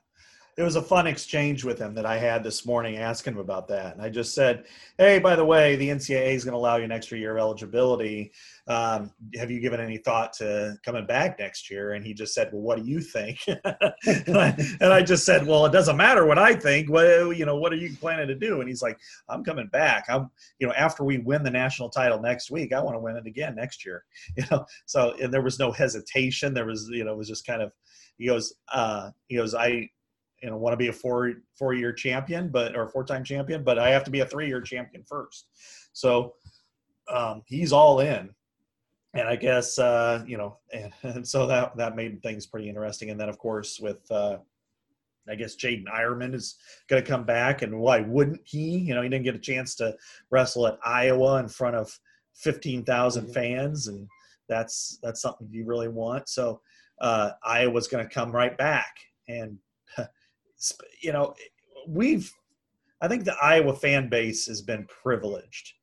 it was a fun exchange with him that I had this morning asking him about that. And I just said, Hey, by the way, the NCAA is going to allow you an extra year of eligibility. Um, have you given any thought to coming back next year? And he just said, Well, what do you think? [LAUGHS] and, I, and, I, just said, Well, it doesn't matter what I think. What, you know, what are you planning to do? And he's like, I'm coming back. I'm, you know, after we win the national title next week, I want to win it again next year. [LAUGHS] You know, so, and there was no hesitation. There was, you know, it was just kind of, he goes, uh, he goes, I, you know want to be a four four year champion, but or four time champion, but I have to be a three year champion first. So um, he's all in, and I guess uh, you know, [LAUGHS] and, and, so that that made things pretty interesting. And then of course with uh, I guess Jaydin Eierman is going to come back, and why wouldn't he? You know, he didn't get a chance to wrestle at Iowa in front of fifteen thousand mm mm-hmm. fans, and that's that's something you really want. So uh, Iowa's going to come right back, and you know, we've, I think the Iowa fan base has been privileged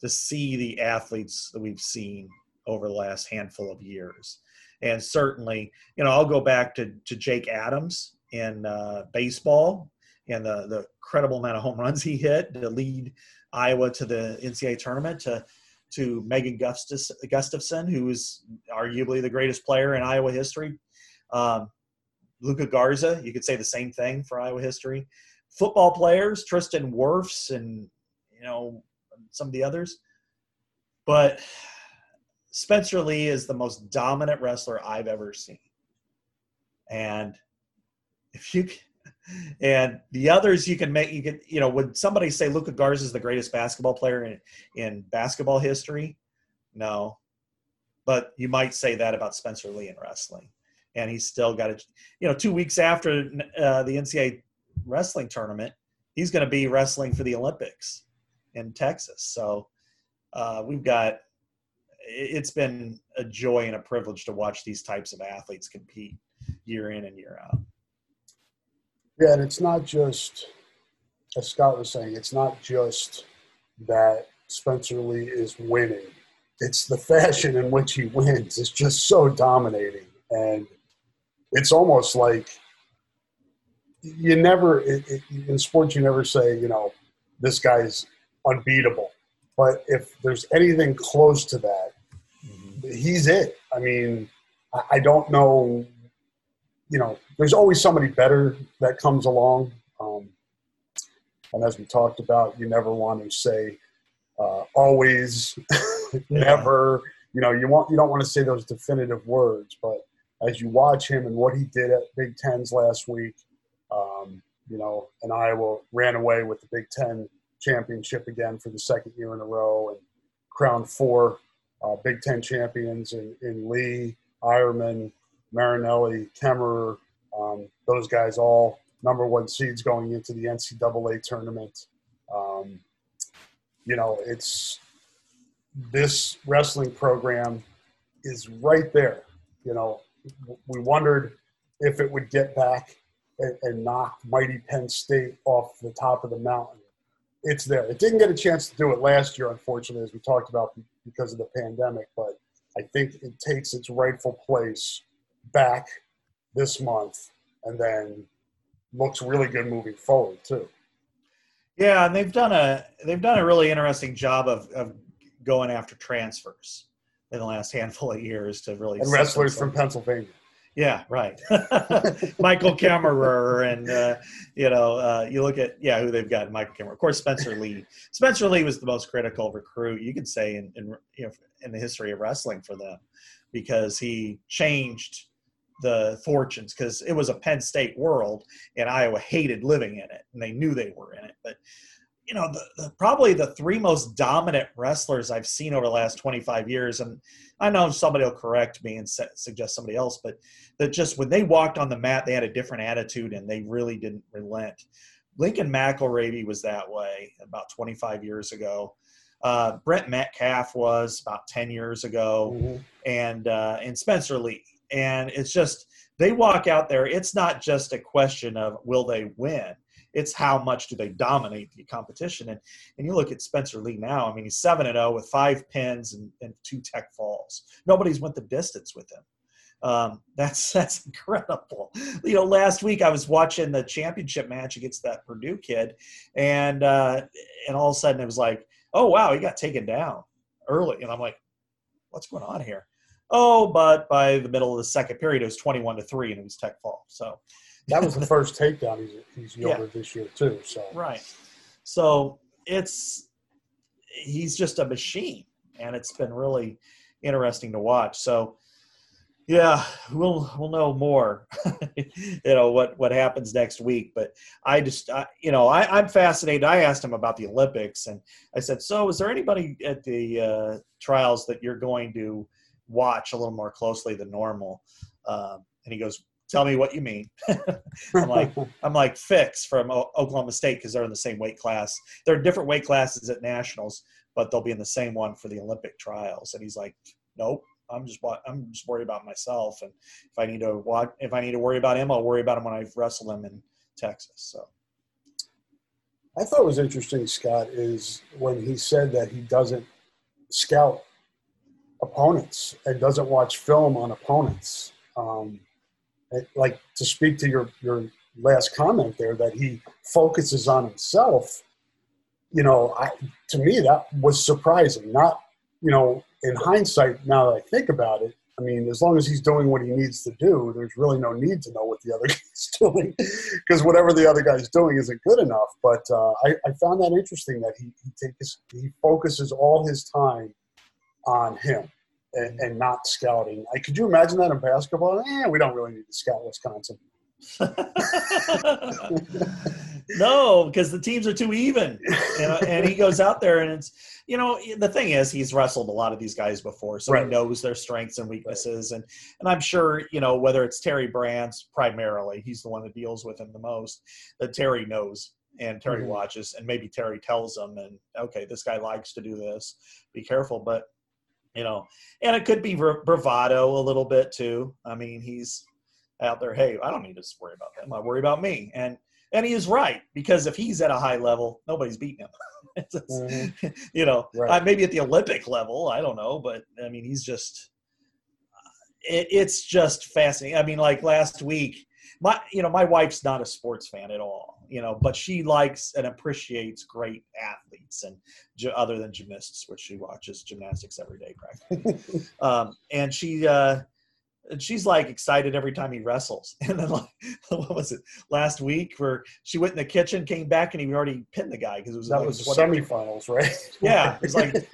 to see the athletes that we've seen over the last handful of years. And certainly, you know, I'll go back to, to Jake Adams in uh, baseball and the, the incredible amount of home runs he hit to lead Iowa to the NCAA tournament to to Megan Gustafson, who is arguably the greatest player in Iowa history. Um, Luka Garza, you could say the same thing for Iowa history. Football players, Tristan Wirfs and you know some of the others. But Spencer Lee is the most dominant wrestler I've ever seen. And if you and the others you can make you can you know would somebody say Luka Garza is the greatest basketball player in in basketball history? No. But you might say that about Spencer Lee in wrestling and he's still got it. You know, two weeks after uh, the NCAA wrestling tournament, he's going to be wrestling for the Olympics in Texas. So uh, we've got. It's been a joy and a privilege to watch these types of athletes compete year in and year out. Yeah, and it's not just, as Scott was saying, it's not just that Spencer Lee is winning. It's the fashion in which he wins. It's just so dominating. And it's almost like you never it, it, in sports you never say you know this guy's unbeatable. But if there's anything close to that mm-hmm. he's it. I mean I, I, don't know you know there's always somebody better that comes along. Um, and as we talked about you never want to say uh, always [LAUGHS] never. You know you want you don't want to say those definitive words but as you watch him and what he did at Big Tens last week, um, you know, and Iowa ran away with the Big Ten championship again for the second year in a row and crowned four uh, Big Ten champions in, in Lee, Eierman, Marinelli, Kemerer, um, those guys all number one seeds going into the NCAA tournament. Um, you know, it's this wrestling program is right there. You know, we wondered if it would get back and, and knock mighty Penn State off the top of the mountain. It's there. It didn't get a chance to do it last year, unfortunately, as we talked about because of the pandemic. But I think it takes its rightful place back this month, and then looks really good moving forward too. Yeah, and they've done a they've done a really interesting job of, of going after transfers in the last handful of years to really and wrestlers from Pennsylvania. Yeah, right. [LAUGHS] Michael Kemerer, and uh, you know, uh, you look at yeah who they've got. Michael Kemerer, of course, Spencer Lee. Spencer Lee was the most critical recruit you could say in, in you know in the history of wrestling for them because he changed the fortunes because it was a Penn State world and Iowa hated living in it and they knew they were in it, but you know, the, the, probably the three most dominant wrestlers I've seen over the last 25 years. And I know somebody will correct me and suggest somebody else, but that just when they walked on the mat, they had a different attitude and they really didn't relent. Lincoln McIlravy was that way about 25 years ago. Uh, Brent Metcalf was about 10 years ago, mm-hmm. and uh, and Spencer Lee. And it's just they walk out there. It's not just a question of will they win it's how much do they dominate the competition. And and you look at Spencer Lee now. I mean, he's seven and zero oh with five pins and, and two tech falls. Nobody's went the distance with him. Um, that's [LAUGHS] that's incredible. You know, last week I was watching the championship match against that Purdue kid, and uh, and all of a sudden it was like, oh wow, he got taken down early, and I'm like, what's going on here? Oh, but by the middle of the second period, it was 21 to three, and it was Tech fall. So that was the first takedown he's, he's yielded yeah. this year too. So right, so it's he's just a machine, and it's been really interesting to watch. So yeah, we'll we'll know more. [LAUGHS] you know what what happens next week, but I just I, you know I, I'm fascinated. I asked him about the Olympics, and I said, "So, is there anybody at the uh, trials that you're going to watch a little more closely than normal?" Um, and he goes, "Tell me what you mean." [LAUGHS] I'm like, [LAUGHS] I'm like Fix from o- Oklahoma State because they're in the same weight class. There are different weight classes at nationals, but they'll be in the same one for the Olympic trials. And he's like, "Nope." I'm just I'm just worried about myself, and if I need to watch, if I need to worry about him, I'll worry about him when I wrestle him in Texas. So. I thought was interesting, Scott, is when he said that he doesn't scout opponents and doesn't watch film on opponents. Um, like to speak to your your last comment there, that he focuses on himself. You know, I, to me that was surprising. Not you know in hindsight, now that I think about it, I mean, as long as he's doing what he needs to do, there's really no need to know what the other [LAUGHS] guy's doing because whatever the other guy's doing isn't good enough. But uh, I, I, found that interesting that he he, takes, he focuses all his time on him and, and, not scouting. I could you imagine that in basketball? Eh, we don't really need to scout Wisconsin. [LAUGHS] no, because the teams are too even. You know, and he goes out there and it's you know the thing is he's wrestled a lot of these guys before, so right. he knows their strengths and weaknesses. And and I'm sure you know whether it's Terry Brands primarily, he's the one that deals with him the most. That Terry knows and Terry mm-hmm. watches, and maybe Terry tells him, and okay, this guy likes to do this. Be careful, but you know, and it could be bravado a little bit too. I mean, he's out there, hey, I don't need to worry about them. I worry about me. And and he is right because if he's at a high level, nobody's beating him. [LAUGHS] mm-hmm. You know, right. uh, maybe at the Olympic level, I don't know, but I mean, he's just. It, it's just fascinating. I mean, like last week, my you know my wife's not a sports fan at all, you know, but she likes and appreciates great athletes and other than gymnasts, which she watches gymnastics every day practically. [LAUGHS] um, and she. Uh, and she's like excited every time he wrestles. [LAUGHS] And then like, [LAUGHS] what was it last week where she went in the kitchen, came back, and he already pinned the guy because it was that like was the semifinals, right? [LAUGHS] Yeah, it was like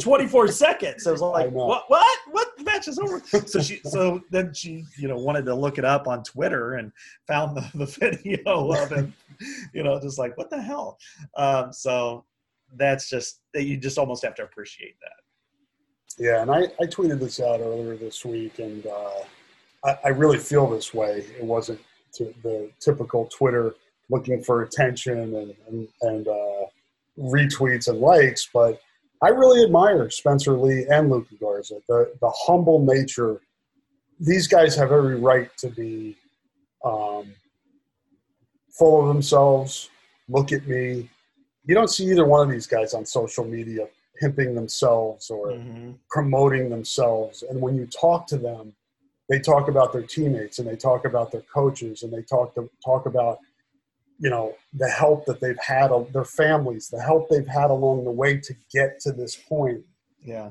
24 seconds. So it was like, what, what, what? The match is over. So she, so then she, you know, wanted to look it up on Twitter and found the, the video of him, you know, just like what the hell. Um, so that's just that you just almost have to appreciate that. Yeah, and I, I tweeted this out earlier this week, and uh, I, I, really feel this way. It wasn't the typical Twitter looking for attention and, and, and uh, retweets and likes, but I really admire Spencer Lee and Luka Garza, the, the humble nature. These guys have every right to be um, full of themselves. Look at me. You don't see either one of these guys on social media pimping themselves or mm-hmm. promoting themselves. And when you talk to them, they talk about their teammates and they talk about their coaches and they talk to, talk about you know the help that they've had their families the help they've had along the way to get to this point. Yeah.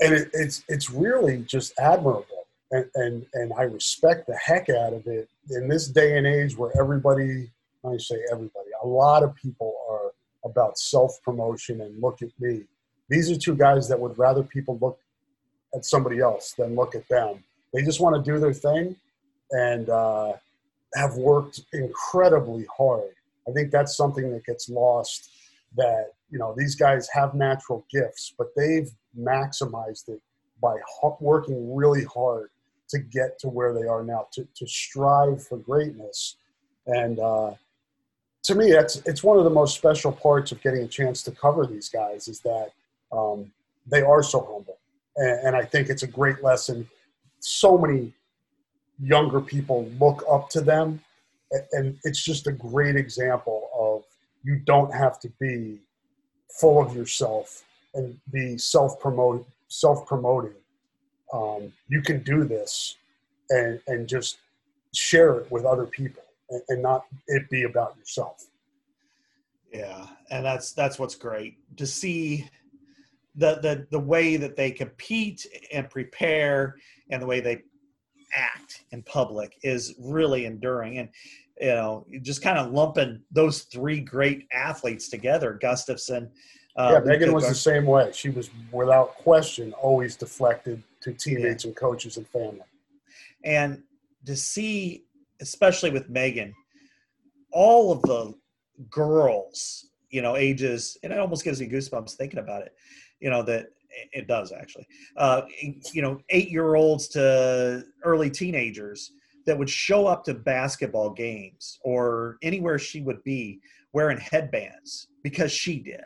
And it, it's it's really just admirable. And, and and i respect the heck out of it. In this day and age where everybody i say everybody a lot of people are about self promotion and look at me these are two guys that would rather people look at somebody else than look at them. They just want to do their thing and uh, have worked incredibly hard. I think that's something that gets lost. That you know these guys have natural gifts, but they've maximized it by working really hard to get to where they are now, to, to strive for greatness. And uh, to me, it's it's one of the most special parts of getting a chance to cover these guys is that um, they are so humble. And, and I think it's a great lesson. So many younger people look up to them. And it's just a great example of you don't have to be full of yourself and be self promote self promoting. Um, you can do this and and just share it with other people and, and not it be about yourself. Yeah, and that's that's what's great to see the the the way that they compete and prepare and the way they act in public is really enduring. And you know just kind of lumping those three great athletes together gustafson uh, yeah megan was the same way. She was without question always deflected to teammates yeah. and coaches and family. And to see especially with megan all of the girls you know ages and it almost gives me goosebumps thinking about it you know that it does actually. Uh, you know eight year olds to early teenagers that would show up to basketball games or anywhere she would be wearing headbands because she did.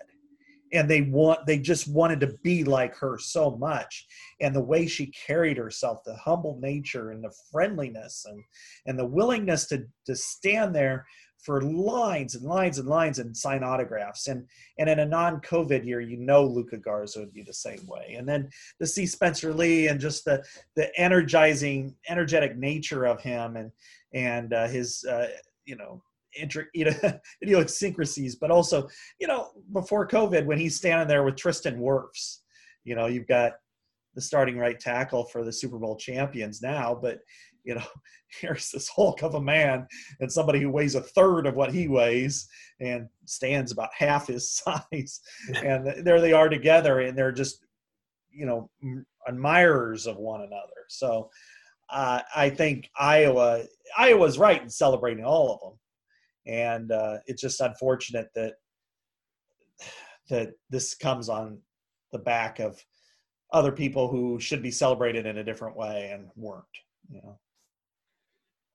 And they want they just wanted to be like her so much. And the way she carried herself the humble nature and the friendliness and and the willingness to to stand there for lines and lines and lines and sign autographs. And and in a non-COVID year, you know Luka Garza would be the same way. And then to see Spencer Lee and just the the energizing, energetic nature of him and and uh, his uh, you know inter, [LAUGHS] you know idiosyncrasies, but also you know before COVID when he's standing there with Tristan Wirfs, you know you've got the starting right tackle for the Super Bowl champions now, but you know, [LAUGHS] here's this hulk of a man and somebody who weighs a third of what he weighs and stands about half his [LAUGHS] size. and there they are together and they're just, you know, admirers of one another. So uh, I think Iowa, Iowa's right in celebrating all of them. And uh, it's just unfortunate that [SIGHS] that this comes on the back of other people who should be celebrated in a different way and weren't. You know.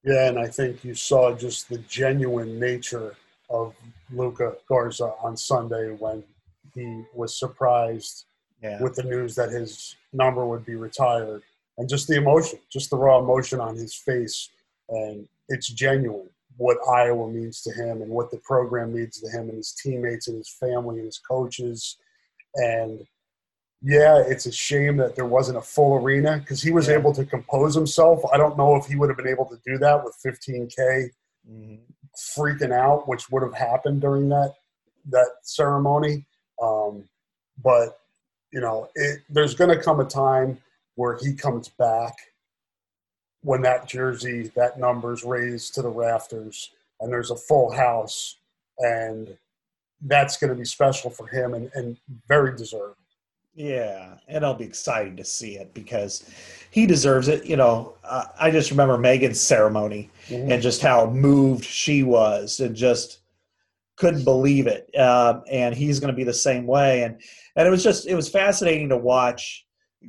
Yeah, and I think you saw just the genuine nature of Luka Garza on Sunday when he was surprised yeah. with the news that his number would be retired, and just the emotion, just the raw emotion on his face, and it's genuine what Iowa means to him and what the program means to him and his teammates and his family and his coaches, and yeah, it's a shame that there wasn't a full arena because he was yeah. able to compose himself. I don't know if he would have been able to do that with 15k mm-hmm. freaking out, which would have happened during that that ceremony. Um, but you know, it, there's going to come a time where he comes back when that jersey, that number's raised to the rafters, and there's a full house, and that's going to be special for him and, and very deserved. Yeah, and it'll be exciting to see it because he deserves it. You know, uh, I just remember Megan's ceremony mm-hmm. and just how moved she was and just couldn't believe it. Um, and he's going to be the same way. And and it was just it was fascinating to watch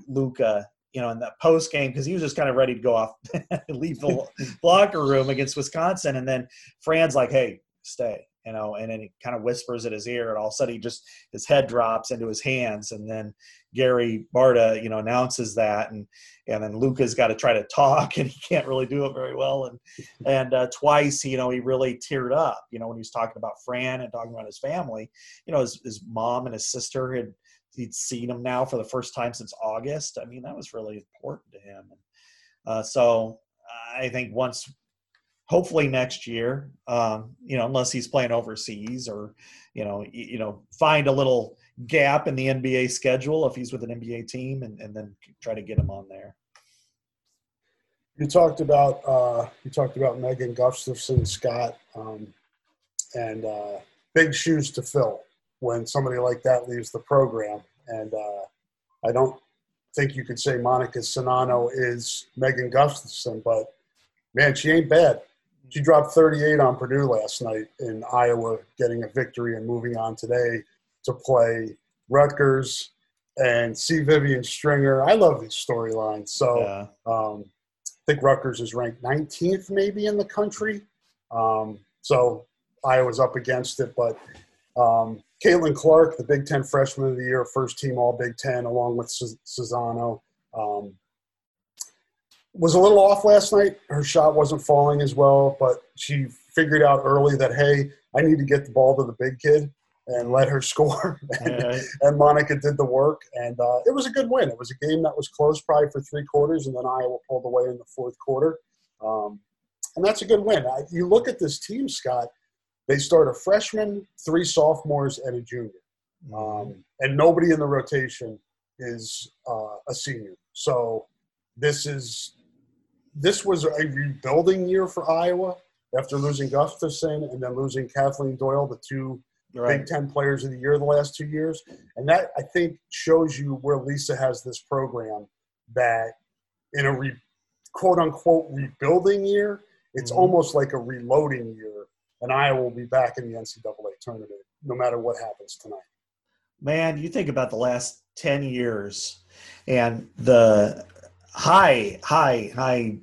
Luka. You know, in that post game because he was just kind of ready to go off, [LAUGHS] leave the [LAUGHS] locker room against Wisconsin, and then Fran's like, "Hey, stay." You know, and then he kind of whispers at his ear, and all of a sudden he just his head drops into his hands, and then Gary Barta, you know, announces that, and and then Luka's got to try to talk, [LAUGHS] and he can't really do it very well, and and uh, twice, you know, he really teared up, you know, when he was talking about Fran and talking about his family, you know, his his mom and his sister had he'd seen him now for the first time since August. I mean, that was really important to him, uh, so I think once hopefully next year. Um, you know, unless he's playing overseas or, you know, you, know, find a little gap in the NBA schedule if he's with an NBA team, and, and then try to get him on there. You talked about uh, you talked about Megan Gustafson, Scott, um, and uh, big shoes to fill when somebody like that leaves the program. And uh, I don't think you could say Monika Czinano is Megan Gustafson, but man, she ain't bad she dropped 38 on Purdue last night in Iowa, getting a victory and moving on today to play Rutgers and see Vivian Stringer. I love these storylines. So yeah. um, I think Rutgers is ranked 19th maybe in the country. Um, so Iowa's up against it, but um, Caitlin Clark, the Big Ten Freshman of the Year, first team All Big Ten, along with Czinano. Um, was a little off last night. Her shot wasn't falling as well, but she figured out early that hey, I need to get the ball to the big kid, and let her [LAUGHS] score. and, and, Monika did the work, and uh, it was a good win. It was a game that was close probably for three quarters, and then Iowa pulled away in the fourth quarter. Um, and that's a good win. I, you look at this team, Scott. They start a freshman, three sophomores, and a junior, mm-hmm. um, and nobody in the rotation is uh, a senior. So this is this was a rebuilding year for Iowa after losing Gustafson and then losing Kathleen Doyle, the two right. Big Ten players of the year the last two years. And that, I think, shows you where Lisa has this program that in a re, quote unquote rebuilding year, it's mm-hmm. almost like a reloading year. And Iowa will be back in the NCAA tournament no matter what happens tonight. Man, you think about the last 10 years and the high, high, high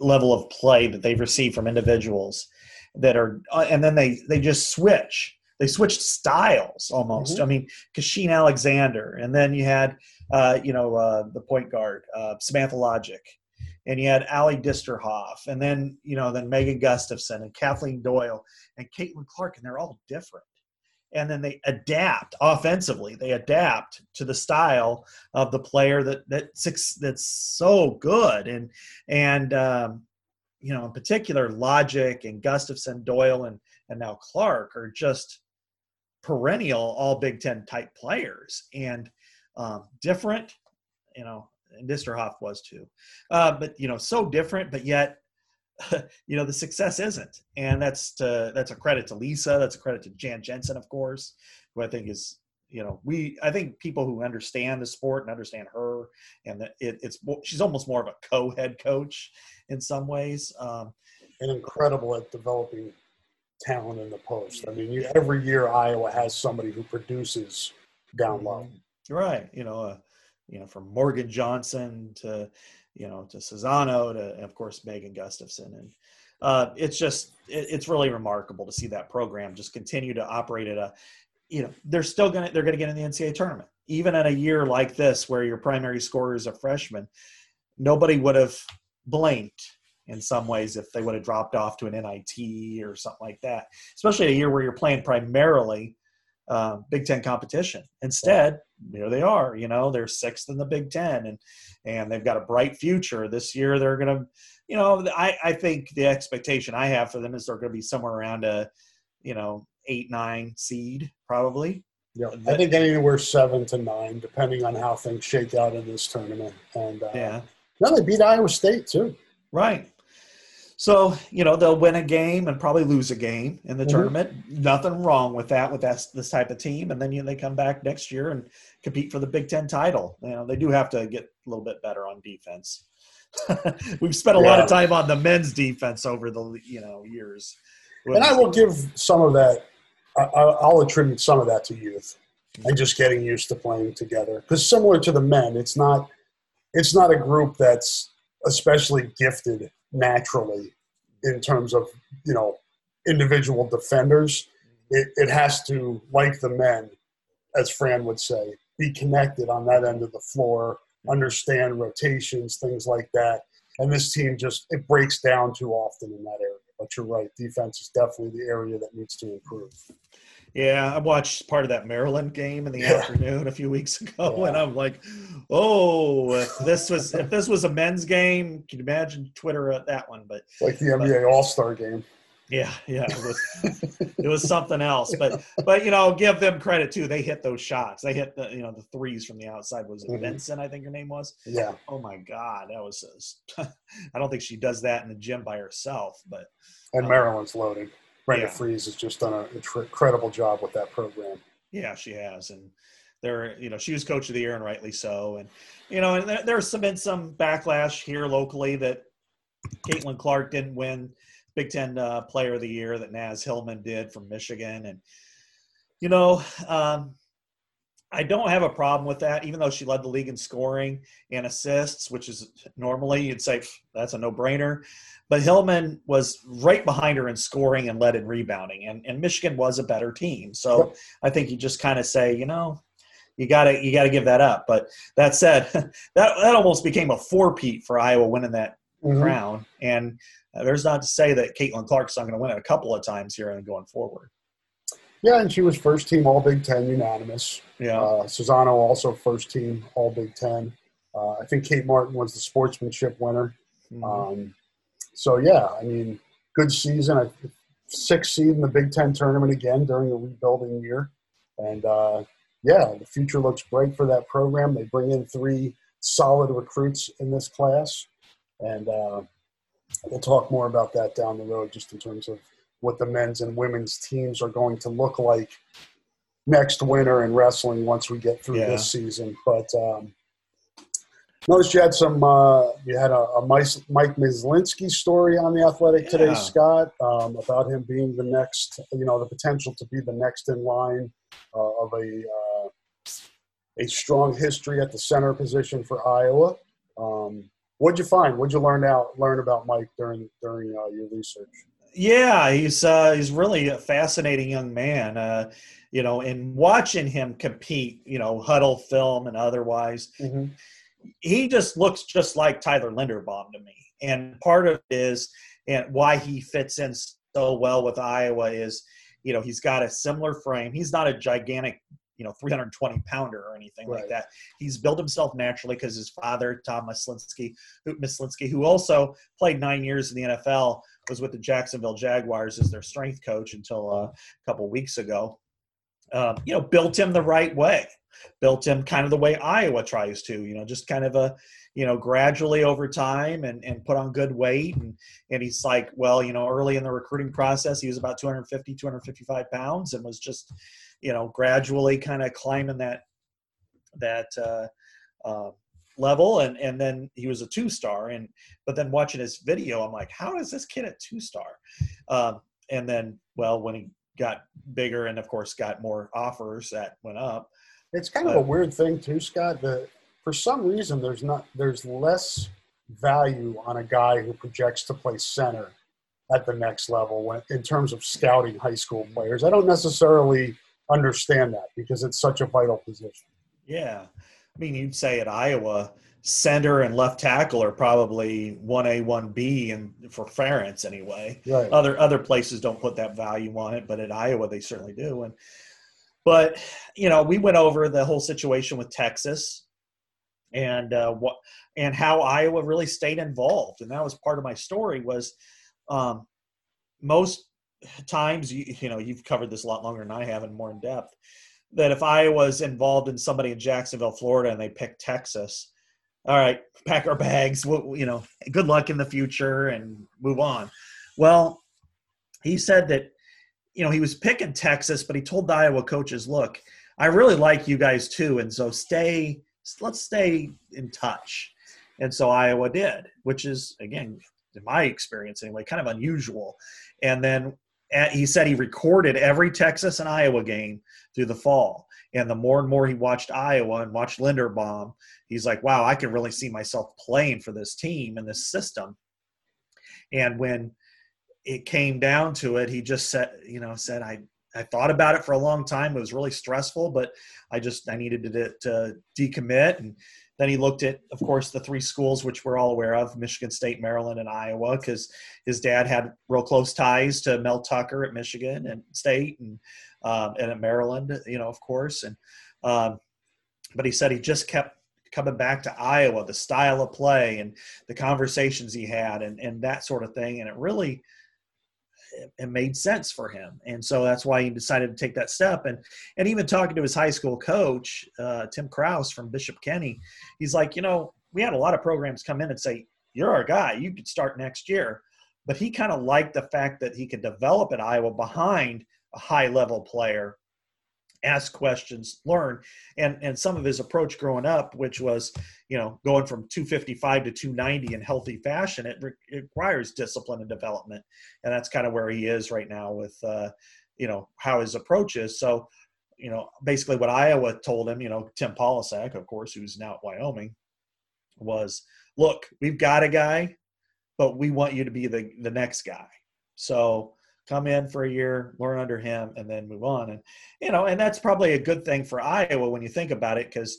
level of play that they've received from individuals that are, uh, and then they they just switch. They switched styles almost. Mm-hmm. I mean, Kachine Alexander, and then you had, uh, you know, uh, the point guard uh, Samantha Logic, and you had Ally Disterhoft, and then you know, then Megan Gustafson and Kathleen Doyle and Caitlin Clark, and they're all different and then they adapt offensively. They adapt to the style of the player that that's that's so good, and and um, you know in particular, Logic and Gustafson, Doyle, and and now Clark are just perennial All Big Ten type players and um, different. You know, and Disterhoft was too, uh, but you know, so different, but yet [LAUGHS] you know the success isn't. And that's to, that's a credit to lisa that's a credit to jan jensen of course who i think is you know we i think people who understand the sport and understand her and that it, it's she's almost more of a co-head coach in some ways um, and incredible at developing talent in the post. I mean you, every year iowa has somebody who produces down low. Mm-hmm. right. You know uh, you know from morgan johnson to you know, to Czinano, to of course Megan Gustafson, and uh, it's just it, it's really remarkable to see that program just continue to operate at a, you know, they're still gonna they're gonna get in the NCAA tournament even in a year like this where your primary scorer is a freshman. Nobody would have blinked in some ways if they would have dropped off to an NIT or something like that, especially a year where you're playing primarily uh, Big Ten competition. Instead, here they are. You know, they're sixth in the Big Ten, and and they've got a bright future. This year, they're going to, you know, I I think the expectation I have for them is they're going to be somewhere around a, you know, eight nine seed probably. Yeah, I think anywhere seven to nine, depending on how things shake out in this tournament. And uh, yeah, now they beat Iowa State too. Right. So you know they'll win a game and probably lose a game in the mm-hmm. tournament. Nothing wrong with that with that, this type of team. And then you know, they come back next year and compete for the Big Ten title. You know they do have to get a little bit better on defense. [LAUGHS] We've spent a yeah. lot of time on the men's defense over the you know years. And I will give some of that. I'll attribute some of that to youth and just getting used to playing together. Because similar to the men, it's not it's not a group that's especially gifted naturally in terms of you know individual defenders. It, it has to, like the men, as Fran would say, be connected on that end of the floor, understand rotations, things like that. And this team just it breaks down too often in that area. But you're right, defense is definitely the area that needs to improve. Yeah, I watched part of that Maryland game in the yeah. afternoon a few weeks [LAUGHS] ago, yeah. and I'm like, "Oh, if this was if this was a men's game, can you imagine Twitter at that one?" But like the NBA All Star game. Yeah, yeah, it was [LAUGHS] it was something else. But but you know, give them credit too. They hit those shots. They hit the you know the threes from the outside. Was it mm-hmm. Benzan? I think her name was. Yeah. Oh my God, that was. [LAUGHS] I don't think she does that in the gym by herself, but. And um, Maryland's loaded. Brenda yeah. Frese has just done an incredible job with that program. Yeah, she has, and there, you know, she was coach of the year, and rightly so. And you know, and there, there's some been some backlash here locally that Caitlin Clark didn't win Big Ten uh, Player of the Year that Naz Hillmon did from Michigan, and you know, um, I don't have a problem with that, even though she led the league in scoring and assists, which is normally you'd say that's a no-brainer. But Hillmon was right behind her in scoring and led in rebounding, and, and Michigan was a better team. So yep. I think you just kind of say, you know, you gotta you gotta give that up. But that said, [LAUGHS] that that almost became a four-peat for Iowa winning that mm-hmm. crown, and uh, there's not to say that Caitlin Clark's not going to win it a couple of times here and going forward. Yeah, and she was first team All Big Ten unanimous. Yeah. Uh, Czinano also first team All Big Ten. Uh, I think Kate Martin was the sportsmanship winner. Mhm. Um, so yeah, I mean, good season. I, sixth seed in the Big Ten tournament again during the rebuilding year, and uh, yeah, the future looks bright for that program. They bring in three solid recruits in this class, and uh, we'll talk more about that down the road, just in terms of what the men's and women's teams are going to look like next winter in wrestling once we get through Yeah. this season. But um, noticed you had some. Uh, you had a, a Mike Myslinski story on the Athletic today, Scott, um, about him being the next. You know, the potential to be the next in line uh, of a uh, a strong history at the center position for Iowa. Um, what'd you find? What'd you learn out learn about Mike during during uh, your research? Yeah, he's uh, he's really a fascinating young man. Uh, you know, and watching him compete, you know, huddle film and otherwise, he just looks just like Tyler Linderbaum to me. And part of it is and why he fits in so well with Iowa is, you know, he's got a similar frame. He's not a gigantic, you know, 320 pounder or anything Right. like that. He's built himself naturally because his father, Tom Myslinski, who, Myslinski, who also played nine years in the NFL, was with the Jacksonville Jaguars as their strength coach until uh, a couple weeks ago. Um, you know, built him the right way built him kind of the way Iowa tries to, you know, just kind of a, you know, gradually over time and, and put on good weight. And, and he's like, well, you know, early in the recruiting process, he was about 250, 255 pounds and was just, you know, gradually kind of climbing that, that, uh, uh, level. And, and then he was a two star. And, but then watching his video, I'm like, how is this kid a two star? Um, and then, well, when he got bigger and of course got more offers that went up, It's kind of a weird thing too, Scott. That for some reason there's not there's less value on a guy who projects to play center at the next level when, in terms of scouting high school players. I don't necessarily understand that because it's such a vital position. Yeah. I mean, you'd say at Iowa, center and left tackle are probably 1A, 1B, and for Ferentz anyway. Right. Other other places don't put that value on it, but at Iowa they certainly do. And but you know, we went over the whole situation with Texas and uh, what and how Iowa really stayed involved, and that was part of my story. Was um, most times you you know you've covered this a lot longer than I have and more in depth. That if I was involved in somebody in Jacksonville, Florida, and they picked Texas, all right, [LAUGHS] pack our bags. We'll, you know, good luck in the future and move on. Well, he said that, you know, he was picking Texas, but he told the Iowa coaches, look, I really like you guys too. And so stay, let's stay in touch. And so Iowa did, which is, again, in my experience anyway, kind of unusual. And then at, he said he recorded every Texas and Iowa game through the fall. And the more and more he watched Iowa and watched Linderbaum, he's like, wow, I can really see myself playing for this team and this system. And when it came down to it, he just said, you know, said, I, I thought about it for a long time. It was really stressful, but I just, I needed to, to decommit. And then he looked at, of course, the three schools, which we're all aware of, Michigan State, Maryland, and Iowa, because his dad had real close ties to Mel Tucker at Michigan and State and, um, and at Maryland, you know, of course. And, um, but he said he just kept coming back to Iowa, the style of play and the conversations he had and, and that sort of thing. And it really, it, made sense for him. And so that's why he decided to take that step. And, and even talking to his high school coach, uh, Tim Kraus from Bishop Kenny, he's like, you know, we had a lot of programs come in and say, you're our guy, you could start next year. But he kind of liked the fact that he could develop at Iowa behind a high level player ask questions, learn, and and some of his approach growing up, which was, you know, going from 255 to 290 in healthy fashion, it, re- it requires discipline and development, and that's kind of where he is right now with, uh, you know, how his approach is. So, you know, basically what Iowa told him, you know, Tim Polasek, of course, who's now at Wyoming, was, look, we've got a guy, but we want you to be the the next guy. So come in for a year, learn under him, and then move on. And you know, and that's probably a good thing for Iowa when you think about it, because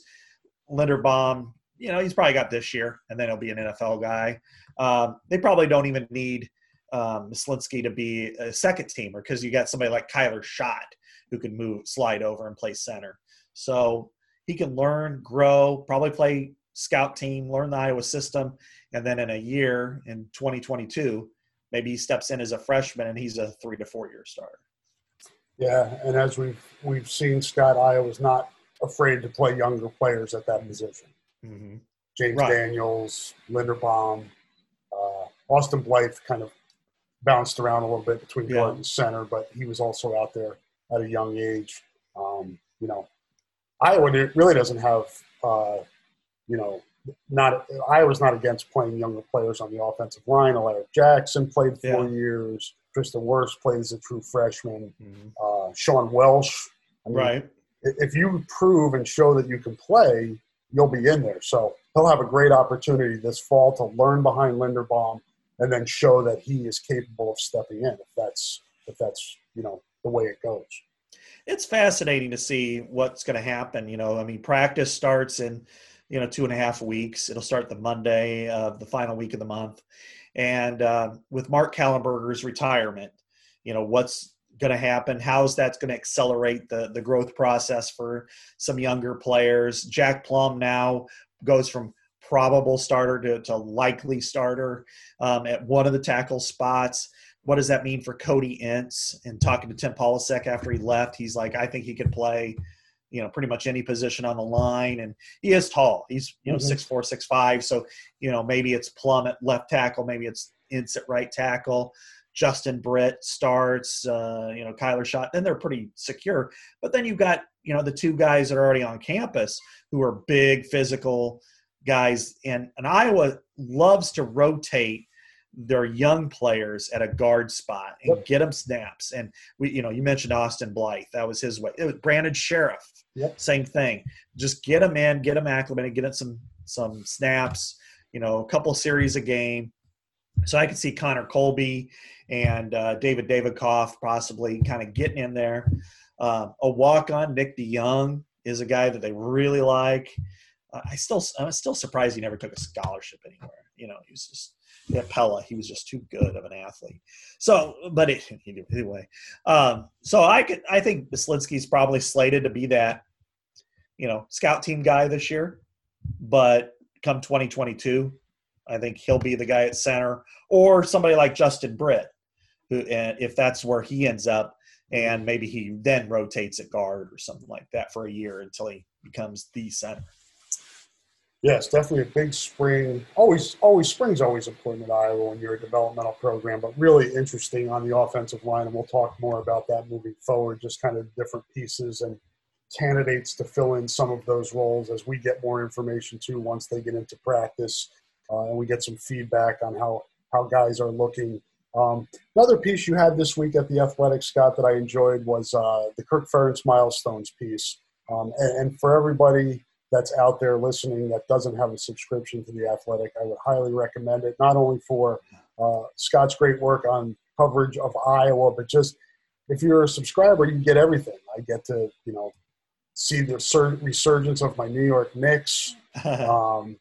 Linderbaum, you know, he's probably got this year, and then he'll be an NFL guy. Um, they probably don't even need um, Myslinski to be a second teamer because you got somebody like Kyler Schott, who can move, slide over, and play center. So he can learn, grow, probably play scout team, learn the Iowa system, and then in a year in 2022, maybe he steps in as a freshman and he's a three to four year starter. Yeah, and as we've we've seen, Scott Iowa's not afraid to play younger players at that position. Mm-hmm. James right. Daniels, Linderbaum, uh, Austin Blythe kind of bounced around a little bit between yeah. guard and center, but he was also out there at a young age. Um, you know, Iowa really doesn't have, uh, you know, not Iowa's not against playing younger players on the offensive line. Alaric Jackson played four yeah. years. Tristan Wirfs played as a true freshman. Mm-hmm. Uh, Sean Welsh. I mean, right. If you prove and show that you can play, you'll be in there. So he'll have a great opportunity this fall to learn behind Linderbaum and then show that he is capable of stepping in. If that's if that's you know the way it goes. It's fascinating to see what's going to happen. You know, I mean, practice starts in you know two and a half weeks. It'll start the Monday of the final week of the month, and uh, with Mark Kallenberger's retirement, you know what's going to happen? How's that's going to accelerate the the growth process for some younger players? Jack Plumb now goes from probable starter to, to likely starter um, at one of the tackle spots. What does that mean for cody ince? And talking to tim polasek after he left he's like i think he could play you know pretty much any position on the line and he is tall he's you know mm-hmm. six four six five so you know maybe it's plumb at left tackle maybe it's ince at right tackle justin britt starts uh, you know kyler schott then they're pretty secure but then you've got you know the two guys that are already on campus who are big physical guys and, and iowa loves to rotate their young players at a guard spot and get them snaps. And we, you know, you mentioned Austin Blythe. That was his way. It was Brandon Scherff. Yep. Same thing. Just get them in, get them acclimated, get them some some snaps. You know, a couple series a game. So I could see Connor Colby and uh, David Davidkov possibly kind of getting in there. Uh, a walk on Nick DeYoung is a guy that they really like. Uh, I still I'm still surprised he never took a scholarship anywhere. You know, he was just at Pella. He was just too good of an athlete. So, but it, [LAUGHS] anyway, um, so I could, I think Myslinski's probably slated to be that, you know, scout team guy this year. But come 2022, I think he'll be the guy at center, or somebody like Justin Britt, who, and if that's where he ends up, and maybe he then rotates at guard or something like that for a year until he becomes the center. Yes, definitely a big spring. Always, always spring's always important at Iowa when you're a developmental program, but really interesting on the offensive line, and we'll talk more about that moving forward. Just kind of different pieces and candidates to fill in some of those roles as we get more information too. Once they get into practice, uh, and we get some feedback on how how guys are looking. Um, another piece you had this week at the Athletic, Scott, that I enjoyed was uh, the Kirk Ferentz milestones piece, um, and, and for everybody that's out there listening that doesn't have a subscription to the Athletic, I would highly recommend it. Not only for uh, Scott's great work on coverage of Iowa, but just if you're a subscriber, you get everything. I get to you know see the resurgence of my New York Knicks. [LAUGHS] um,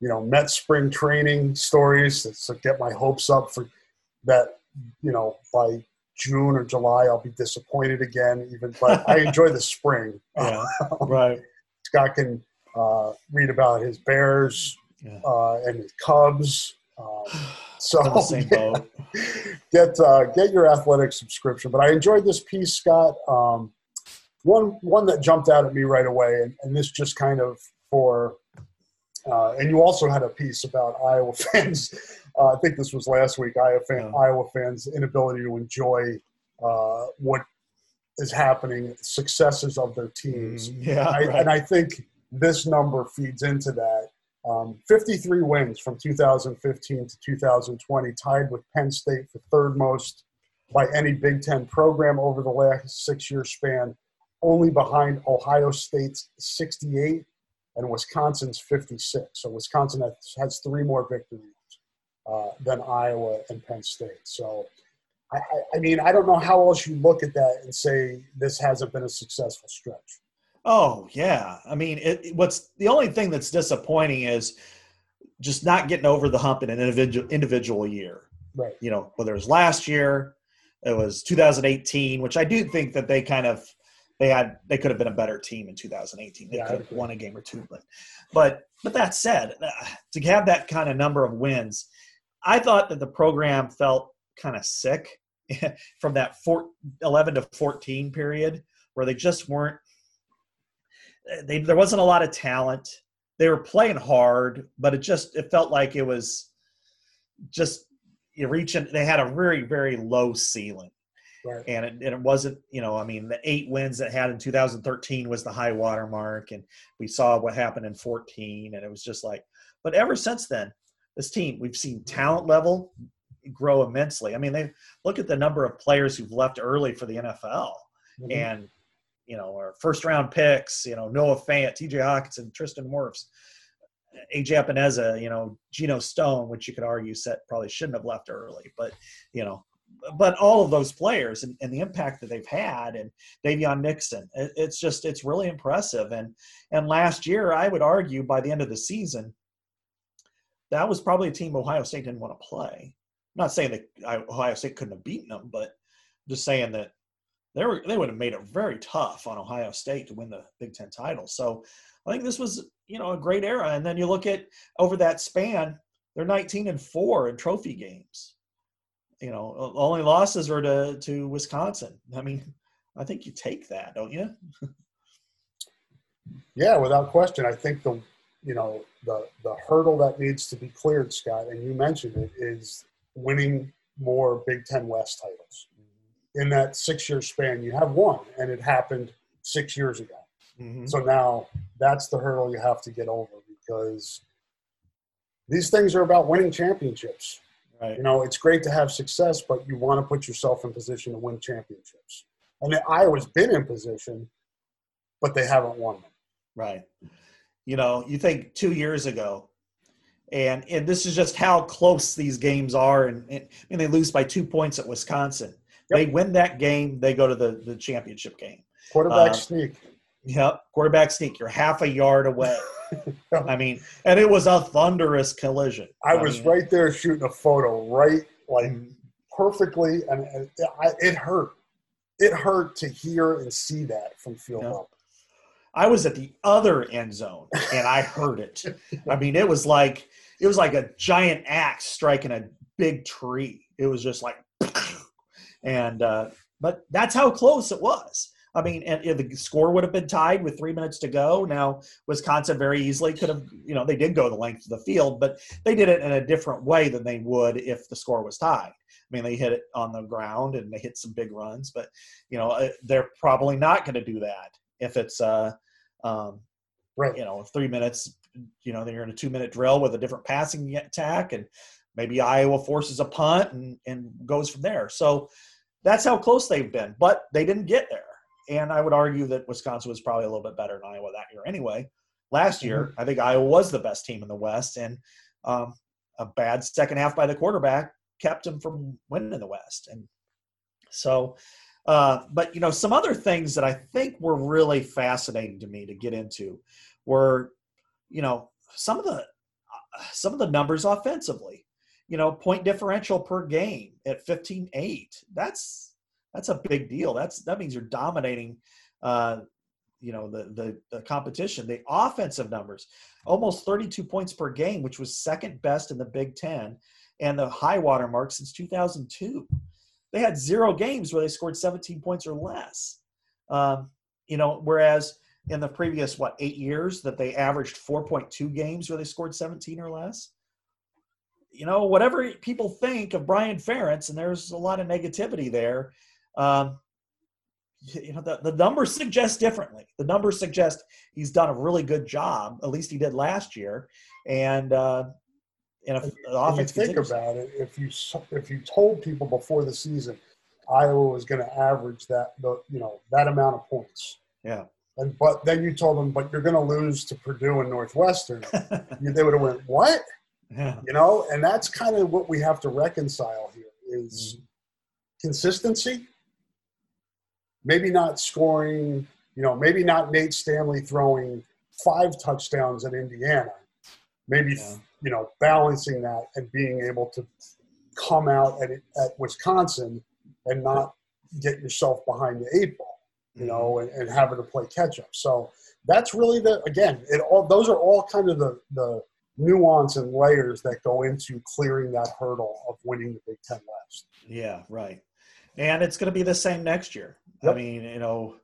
you know, Met spring training stories to get my hopes up for that. You know, by June or July, I'll be disappointed again. Even, but I [LAUGHS] enjoy the spring. Yeah, right. [LAUGHS] Scott can uh, read about his Bears yeah. uh, and his Cubs. Um, [SIGHS] so yeah, get uh, get your athletic subscription. But I enjoyed this piece, Scott. Um, one one that jumped out at me right away, and, and this just kind of for. Uh, and you also had a piece about Iowa [LAUGHS] fans. Uh, I think this was last week. Iowa, fan, yeah. Iowa fans' inability to enjoy uh, what is happening, successes of their teams. Mm, yeah, I, right. and I think this number feeds into that. Um, 53 wins from 2015 to 2020, tied with Penn State for third most by any Big Ten program over the last six year span, only behind Ohio State's 68 and Wisconsin's 56. So Wisconsin has, has three more victories uh, than Iowa and Penn State. So, I, I mean, I don't know how else you look at that and say this hasn't been a successful stretch. Oh yeah, I mean, it, what's the only thing that's disappointing is just not getting over the hump in an individual individual year. Right. You know, whether it was last year, it was 2018, which I do think that they kind of they had they could have been a better team in 2018. They Yeah, could have won a game or two, but but but that said, [SIGHS] to have that kind of number of wins, I thought that the program felt kind of sick [LAUGHS] from that four, 11 to 14 period where they just weren't they, there wasn't a lot of talent they were playing hard but it just it felt like it was just you reaching they had a very very low ceiling Right. and it, and it wasn't you know i mean the eight wins that had in 2013 was the high water mark and we saw what happened in 14 and it was just like but ever since then this team we've seen talent level grow immensely i mean they look at the number of players who've left early for the nfl Mhm. and you know our first round picks you know noah fant tj hockenson tristan wirfs aj epenesa you know geno stone which you could argue set probably shouldn't have left early but you know but all of those players and, and the impact that they've had and Daviyon Nixon, it, it's just it's really impressive. And and last year, I would argue by the end of the season, that was probably a team Ohio State didn't want to play. I'm not saying that Ohio State couldn't have beaten them, but just saying that they were they would have made it very tough on Ohio State to win the Big Ten title. So I think this was you know a great era. And then you look at over that span, they're 19 and four in trophy games you know, only losses are to to Wisconsin. I mean, I think you take that, don't you? [LAUGHS] Yeah, without question. I think the you know the the hurdle that needs to be cleared, Scott, and you mentioned it, is winning more Big Ten West titles. In that six year span, you have one, and it happened six years ago. Mm-hmm. So now that's the hurdle you have to get over because these things are about winning championships. Right. You know, it's great to have success, but you want to put yourself in position to win championships. And Iowa's been in position, but they haven't won them. Right. You know, you think two years ago, and and this is just how close these games are. And, and mean, they lose by two points at Wisconsin. They win that game, they go to the the championship game. Quarterback Uh, sneak. Yep, quarterback sneak. You're half a yard away. [LAUGHS] I mean, and it was a thunderous collision. I was mean, right there shooting a photo, right, like perfectly, and and I, it hurt. It hurt to hear and see that from field Yeah. level. I was at the other end zone and I heard it. [LAUGHS] I mean, it was like it was like a giant axe striking a big tree. It was just like, and uh, but that's how close it was. I mean, and, and the score would have been tied with three minutes to go. Now, Wisconsin very easily could have, you know, they did go the length of the field, but they did it in a different way than they would if the score was tied. I mean, they hit it on the ground and they hit some big runs, but you know, uh, they're probably not going to do that if it's uh, um, Right. you know, three minutes, you know, they're in a two minute drill with a different passing attack and maybe Iowa forces a punt and, and goes from there. So that's how close they've been, but they didn't get there. And I would argue that Wisconsin was probably a little bit better than Iowa that year anyway. Last year, I think Iowa was the best team in the West, and um, a bad second half by the quarterback kept them from winning the West. And so, uh, but you know, some other things that I think were really fascinating to me to get into were, you know, some of the uh, some of the numbers offensively. You know, point differential per game at 15-8. That's that's a big deal. That's that means you're dominating uh, you know the, the the competition. The offensive numbers, almost 32 points per game, which was second best in the Big Ten, and the high water mark since 2002. They had zero games where they scored 17 points or less. Um, you know, whereas in the previous what eight years that they averaged 4.2 games where they scored 17 or less. You know, whatever people think of Brian Ferentz, and there's a lot of negativity there. Um, you know, the, the numbers suggest differently. The numbers suggest he's done a really good job. At least he did last year. And uh, and if the When you think continues- about it, if you if you told people before the season Iowa was going to average that the you know that amount of points, yeah, and but then you told them, but you're going to lose to Purdue and Northwestern, [LAUGHS] they would have went what yeah, you know, and that's kind of what we have to reconcile here is mm-hmm. consistency. Maybe not scoring, you know, maybe not Nate Stanley throwing five touchdowns at Indiana. Maybe Yeah. you know balancing that and being able to come out at at Wisconsin and not get yourself behind the eight ball. you know, mm-hmm. and, and having to play catch up. So that's really the again, it all those are all kind of the the nuance and layers that go into clearing that hurdle of winning the Big Ten West. Yeah, right. And it's going to be the same next year. Yep. I mean, you know,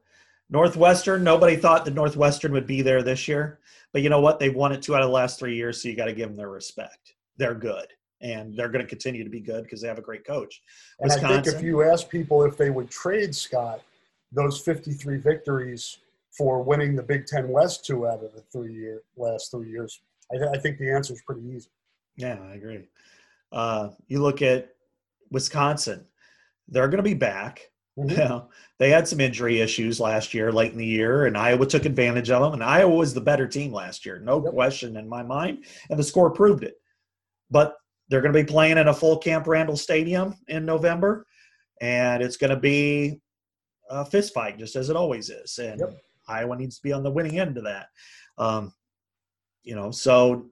Northwestern, nobody thought that Northwestern would be there this year. But you know what? They've won it two out of the last three years, so you got to give them their respect. They're good, and they're going to continue to be good because they have a great coach. And Wisconsin, I think if you ask people if they would trade Scott those 53 victories for winning the Big Ten West two out of the three year last three years, I, th- I think the answer is pretty easy. Yeah, I agree. Uh, you look at Wisconsin; they're going to be back. Mm-hmm. You know, they had some injury issues last year, late in the year, and Iowa took advantage of them. And Iowa was the better team last year, no yep. question in my mind. And the score proved it. But they're going to be playing in a full Camp Randall Stadium in November, and it's going to be a fist fight, just as it always is. And yep. Iowa needs to be on the winning end of that. Um, you know, so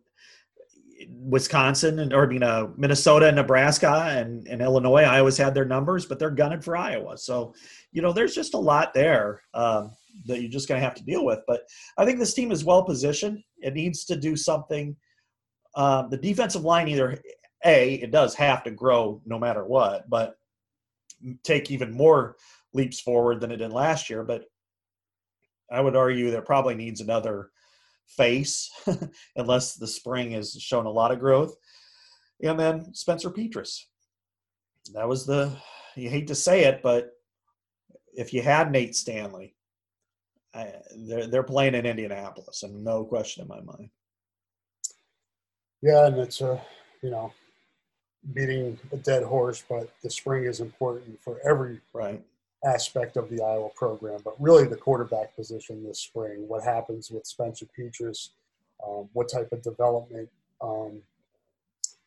Wisconsin and or I mean Minnesota and Nebraska and, and Illinois, I always had their numbers, but they're gunning for Iowa. So, you know, there's just a lot there um, that you're just going to have to deal with. But I think this team is well positioned. It needs to do something. Um, the defensive line either a it does have to grow no matter what, but take even more leaps forward than it did last year. But I would argue there probably needs another face, [LAUGHS] unless the spring has shown a lot of growth. And then Spencer Petras. That was the, you hate to say it, but if you had Nate Stanley, I, they're, they're playing in Indianapolis, and no question in my mind. Yeah, and it's a, you know, beating a dead horse, but the spring is important for every right aspect of the Iowa program, but really the quarterback position this spring. What happens with Spencer Petras? Um, what type of development um,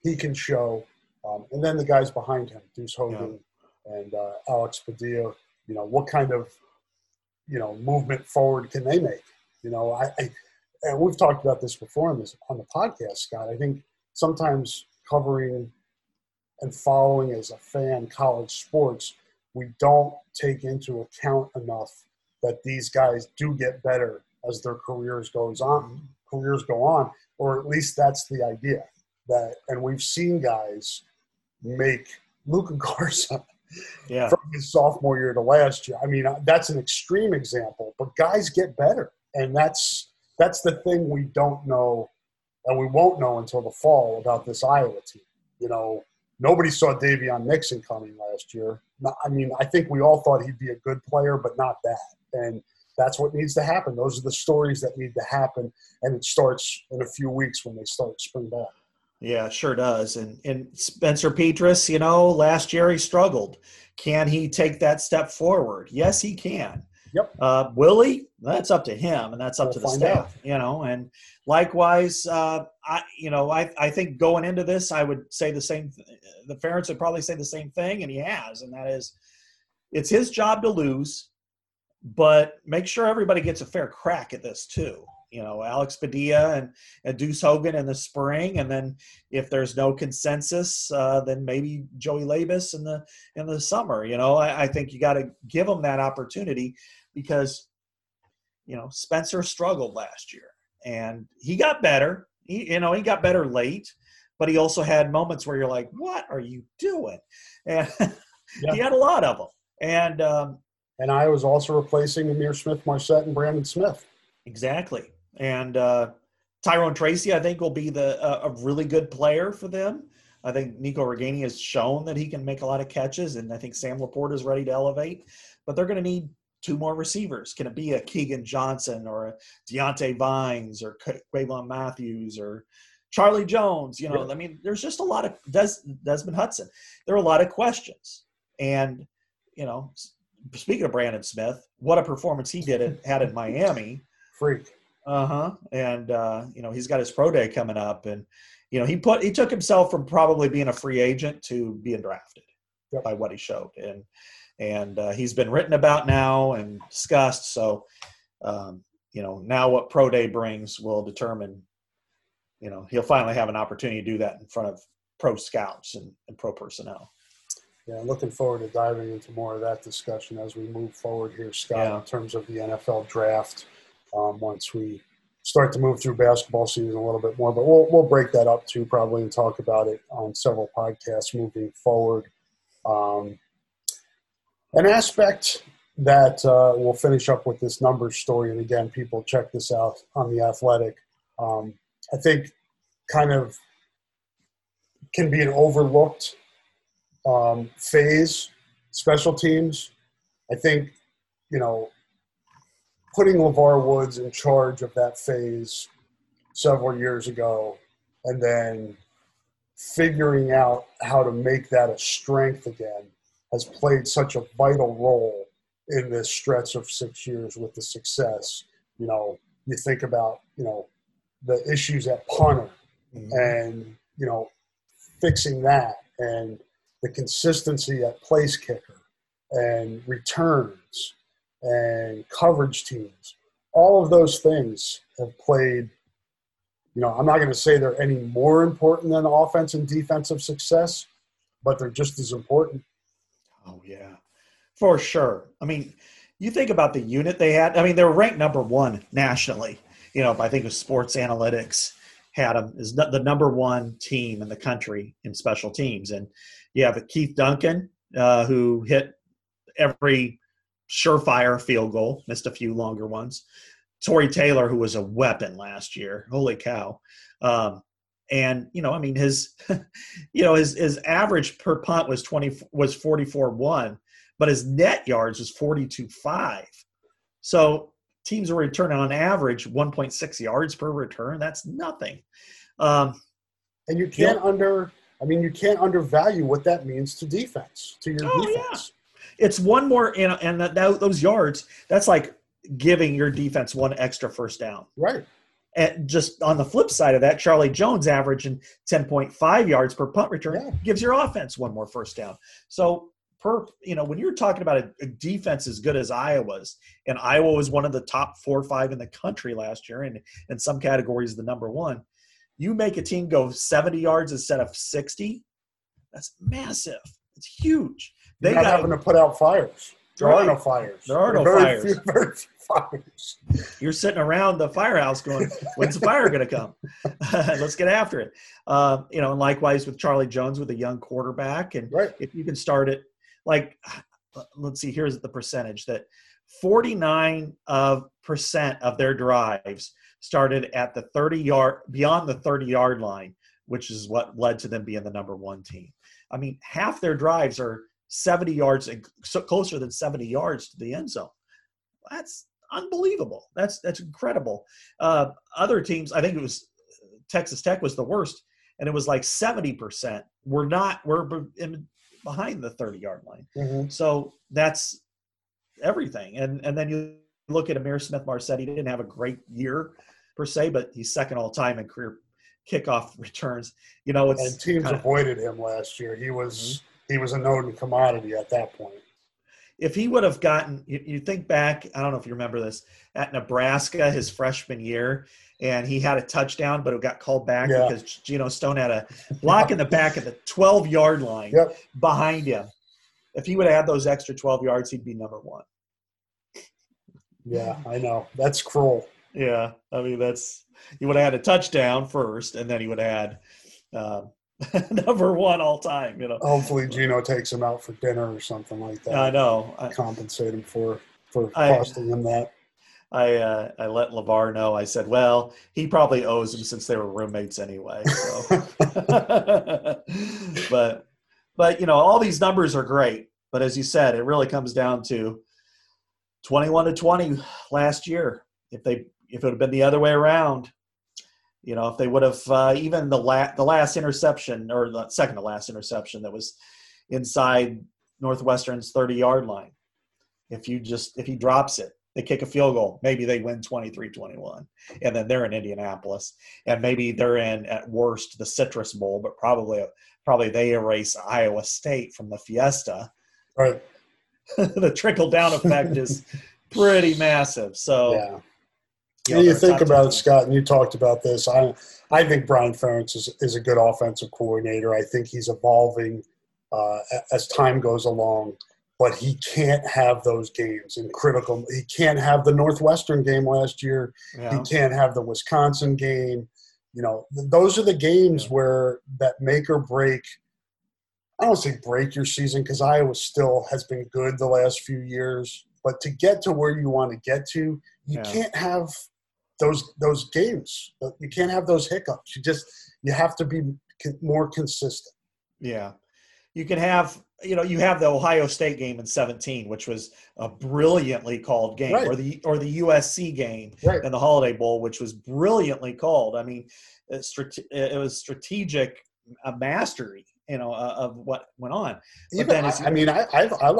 he can show, um, and then the guys behind him, Deuce Hogan yeah. and uh, Alex Padilla. You know what kind of you know movement forward can they make? You know, I, I and we've talked about this before on this on the podcast, Scott. I think sometimes covering and following as a fan college sports we don't take into account enough that these guys do get better as their careers goes on careers go on or at least that's the idea that and we've seen guys make Luka [LAUGHS] Garza yeah. from his sophomore year to last year. I mean, uh, that's an extreme example, but guys get better, and that's that's the thing we don't know, and we won't know until the fall about this Iowa team. You know, nobody saw Daviyon Nixon coming last year. I mean, I think we all thought he'd be a good player, but not that. And that's what needs to happen. Those are the stories that need to happen, and it starts in a few weeks when they start spring ball. Yeah, sure does. And and Spencer Petras, you know, last year he struggled. Can he take that step forward? Yes, he can. Yep. Uh, will he? That's up to him, and that's up we'll to the staff. Out. You know, and likewise, uh, I you know I I think going into this, I would say the same. The Ferentz would probably say the same thing, and he has, and that is, it's his job to lose, but make sure everybody gets a fair crack at this too. You know, Alex Padilla and, and Deuce Hogan in the spring, and then if there's no consensus, uh, then maybe Joey Labas in the in the summer. You know, I, I think you got to give them that opportunity because you know Spencer struggled last year and he got better. He, you know, he got better late, but he also had moments where you're like, "What are you doing?" And [LAUGHS] yeah. he had a lot of them. And um, and I was also replacing Ihmir Smith-Marsette and Brandon Smith. Exactly. And uh, Tyrone Tracy, I think, will be the uh, a really good player for them. I think Nico Ragaini has shown that he can make a lot of catches, and I think Sam LaPorta is ready to elevate. But they're going to need two more receivers. Can it be a Keegan Johnson or a Diante Vines or Quavion Matthews or Charlie Jones? You know, yeah. I mean, there's just a lot of Des, Desmond Hudson. There are a lot of questions, and you know, speaking of Brandon Smith, what a performance he did had in Miami. [LAUGHS] Freak. Uh-huh. And uh, you know, he's got his pro day coming up and you know, he put he took himself from probably being a free agent to being drafted yep. by what he showed. And and uh, he's been written about now and discussed. So, um, you know, now what Pro Day brings will determine. You know, he'll finally have an opportunity to do that in front of pro scouts and, and pro personnel. Yeah, looking forward to diving into more of that discussion as we move forward here, Scott, yeah. in terms of the NFL draft. Um, once we start to move through basketball season a little bit more, but we'll we'll break that up too probably and talk about it on several podcasts moving forward. Um, an aspect that uh, we'll finish up with this numbers story, and again, people check this out on the Athletic. Um, I think kind of can be an overlooked um, phase, special teams. I think, you know, putting LeVar Woods in charge of that phase several years ago and then figuring out how to make that a strength again has played such a vital role in this stretch of six years with the success. You know, you think about, you know, the issues at punter mm-hmm. and, you know, fixing that and the consistency at place kicker and returns and coverage teams. All of those things have played, you know, I'm not going to say they're any more important than offense and defensive success, but they're just as important. Oh, yeah, for sure. I mean, you think about the unit they had. I mean, they were ranked number one nationally. You know, I think was Sports Analytics had them as the number one team in the country in special teams. And you have Keith Duncan, uh, who hit every surefire field goal, missed a few longer ones. Tory Taylor, who was a weapon last year. Holy cow. Um, and you know, I mean, his, [LAUGHS] you know, his his average per punt was twenty was forty four one, but his net yards was forty two five. So teams are returning on average 1.6 yards per return. That's nothing. Um, and you can't under, I mean, you can't undervalue what that means to defense, to your oh, defense. Yeah. It's one more, and, and that, that, those yards, that's like giving your defense one extra first down. Right. And just on the flip side of that, Charlie Jones averaging 10.5 yards per punt return yeah. gives your offense one more first down. So per you know when you're talking about a, a, defense as good as Iowa's, and Iowa was one of the top four or five in the country last year, and in some categories the number one. You make a team go 70 yards instead of 60. That's massive. It's huge. They got having to put out fires. There right. are no fires. There are no very fires. Few, very few fires. You're sitting around the firehouse going, "When's the fire going to come? [LAUGHS] Let's get after it." Uh, you know, and likewise with Charlie Jones with a young quarterback, and right. if you can start it like let's see here's the percentage that 49 of percent of their drives started at the 30 yard beyond the 30 yard line which is what led to them being the number one team i mean half their drives are 70 yards and so closer than 70 yards to the end zone that's unbelievable that's that's incredible uh, other teams i think it was texas tech was the worst and it was like 70% were not were in behind the 30 yard line. Mm-hmm. So that's everything. And and then you look at Ihmir Smith-Marsette. He didn't have a great year per se, but he's second all time in career kickoff [LAUGHS] returns. You know, it's and teams kinda, avoided him last year. He was mm-hmm. He was a known commodity at that point. If he would have gotten, you, you think back, I don't know if you remember this at Nebraska his freshman year, and he had a touchdown, but it got called back yeah. because Geno Stone had a block in the back of the 12 yard line yep. behind him. If he would have had those extra 12 yards, he'd be number one. Yeah, I know. That's cruel. Yeah. I mean, that's, he would have had a touchdown first, and then he would have had uh, [LAUGHS] number one all time, you know. Hopefully, Geno takes him out for dinner or something like that. I know. Compensate him for, for costing I, him that. I uh, I let Levar know. I said, "Well, he probably owes him since they were roommates anyway." So. [LAUGHS] but but you know, all these numbers are great. But as you said, it really comes down to twenty-one to twenty last year. If they if it would have been the other way around, you know, if they would have uh, even the last the last interception or the second to last interception that was inside Northwestern's thirty-yard line. If you just if he drops it they kick a field goal maybe they win 23-21 and then they're in indianapolis and maybe they're in at worst the citrus bowl but probably probably they erase iowa state from the fiesta right [LAUGHS] the trickle down effect is [LAUGHS] pretty massive so yeah you, know, you think about it, Scott, and you talked about this. I, I think Brian Ferentz is, is a good offensive coordinator. I think he's evolving uh, as time goes along. But he can't have those games in critical. He can't have the Northwestern game last year. Yeah. He can't have the Wisconsin game. You know, those are the games where that make or break. I don't say break your season because Iowa still has been good the last few years. But to get to where you want to get to, you Yeah. can't have those those games. Uh, you can't have those hiccups. You just you have to be more consistent. Yeah. You can have, you know, you have the Ohio State game in 17, which was a brilliantly called game, Right. or the or the USC game Right. in the Holiday Bowl, which was brilliantly called. I mean, it's strate- it was strategic a mastery, you know, uh, of what went on. But Even then I, I mean, I, I I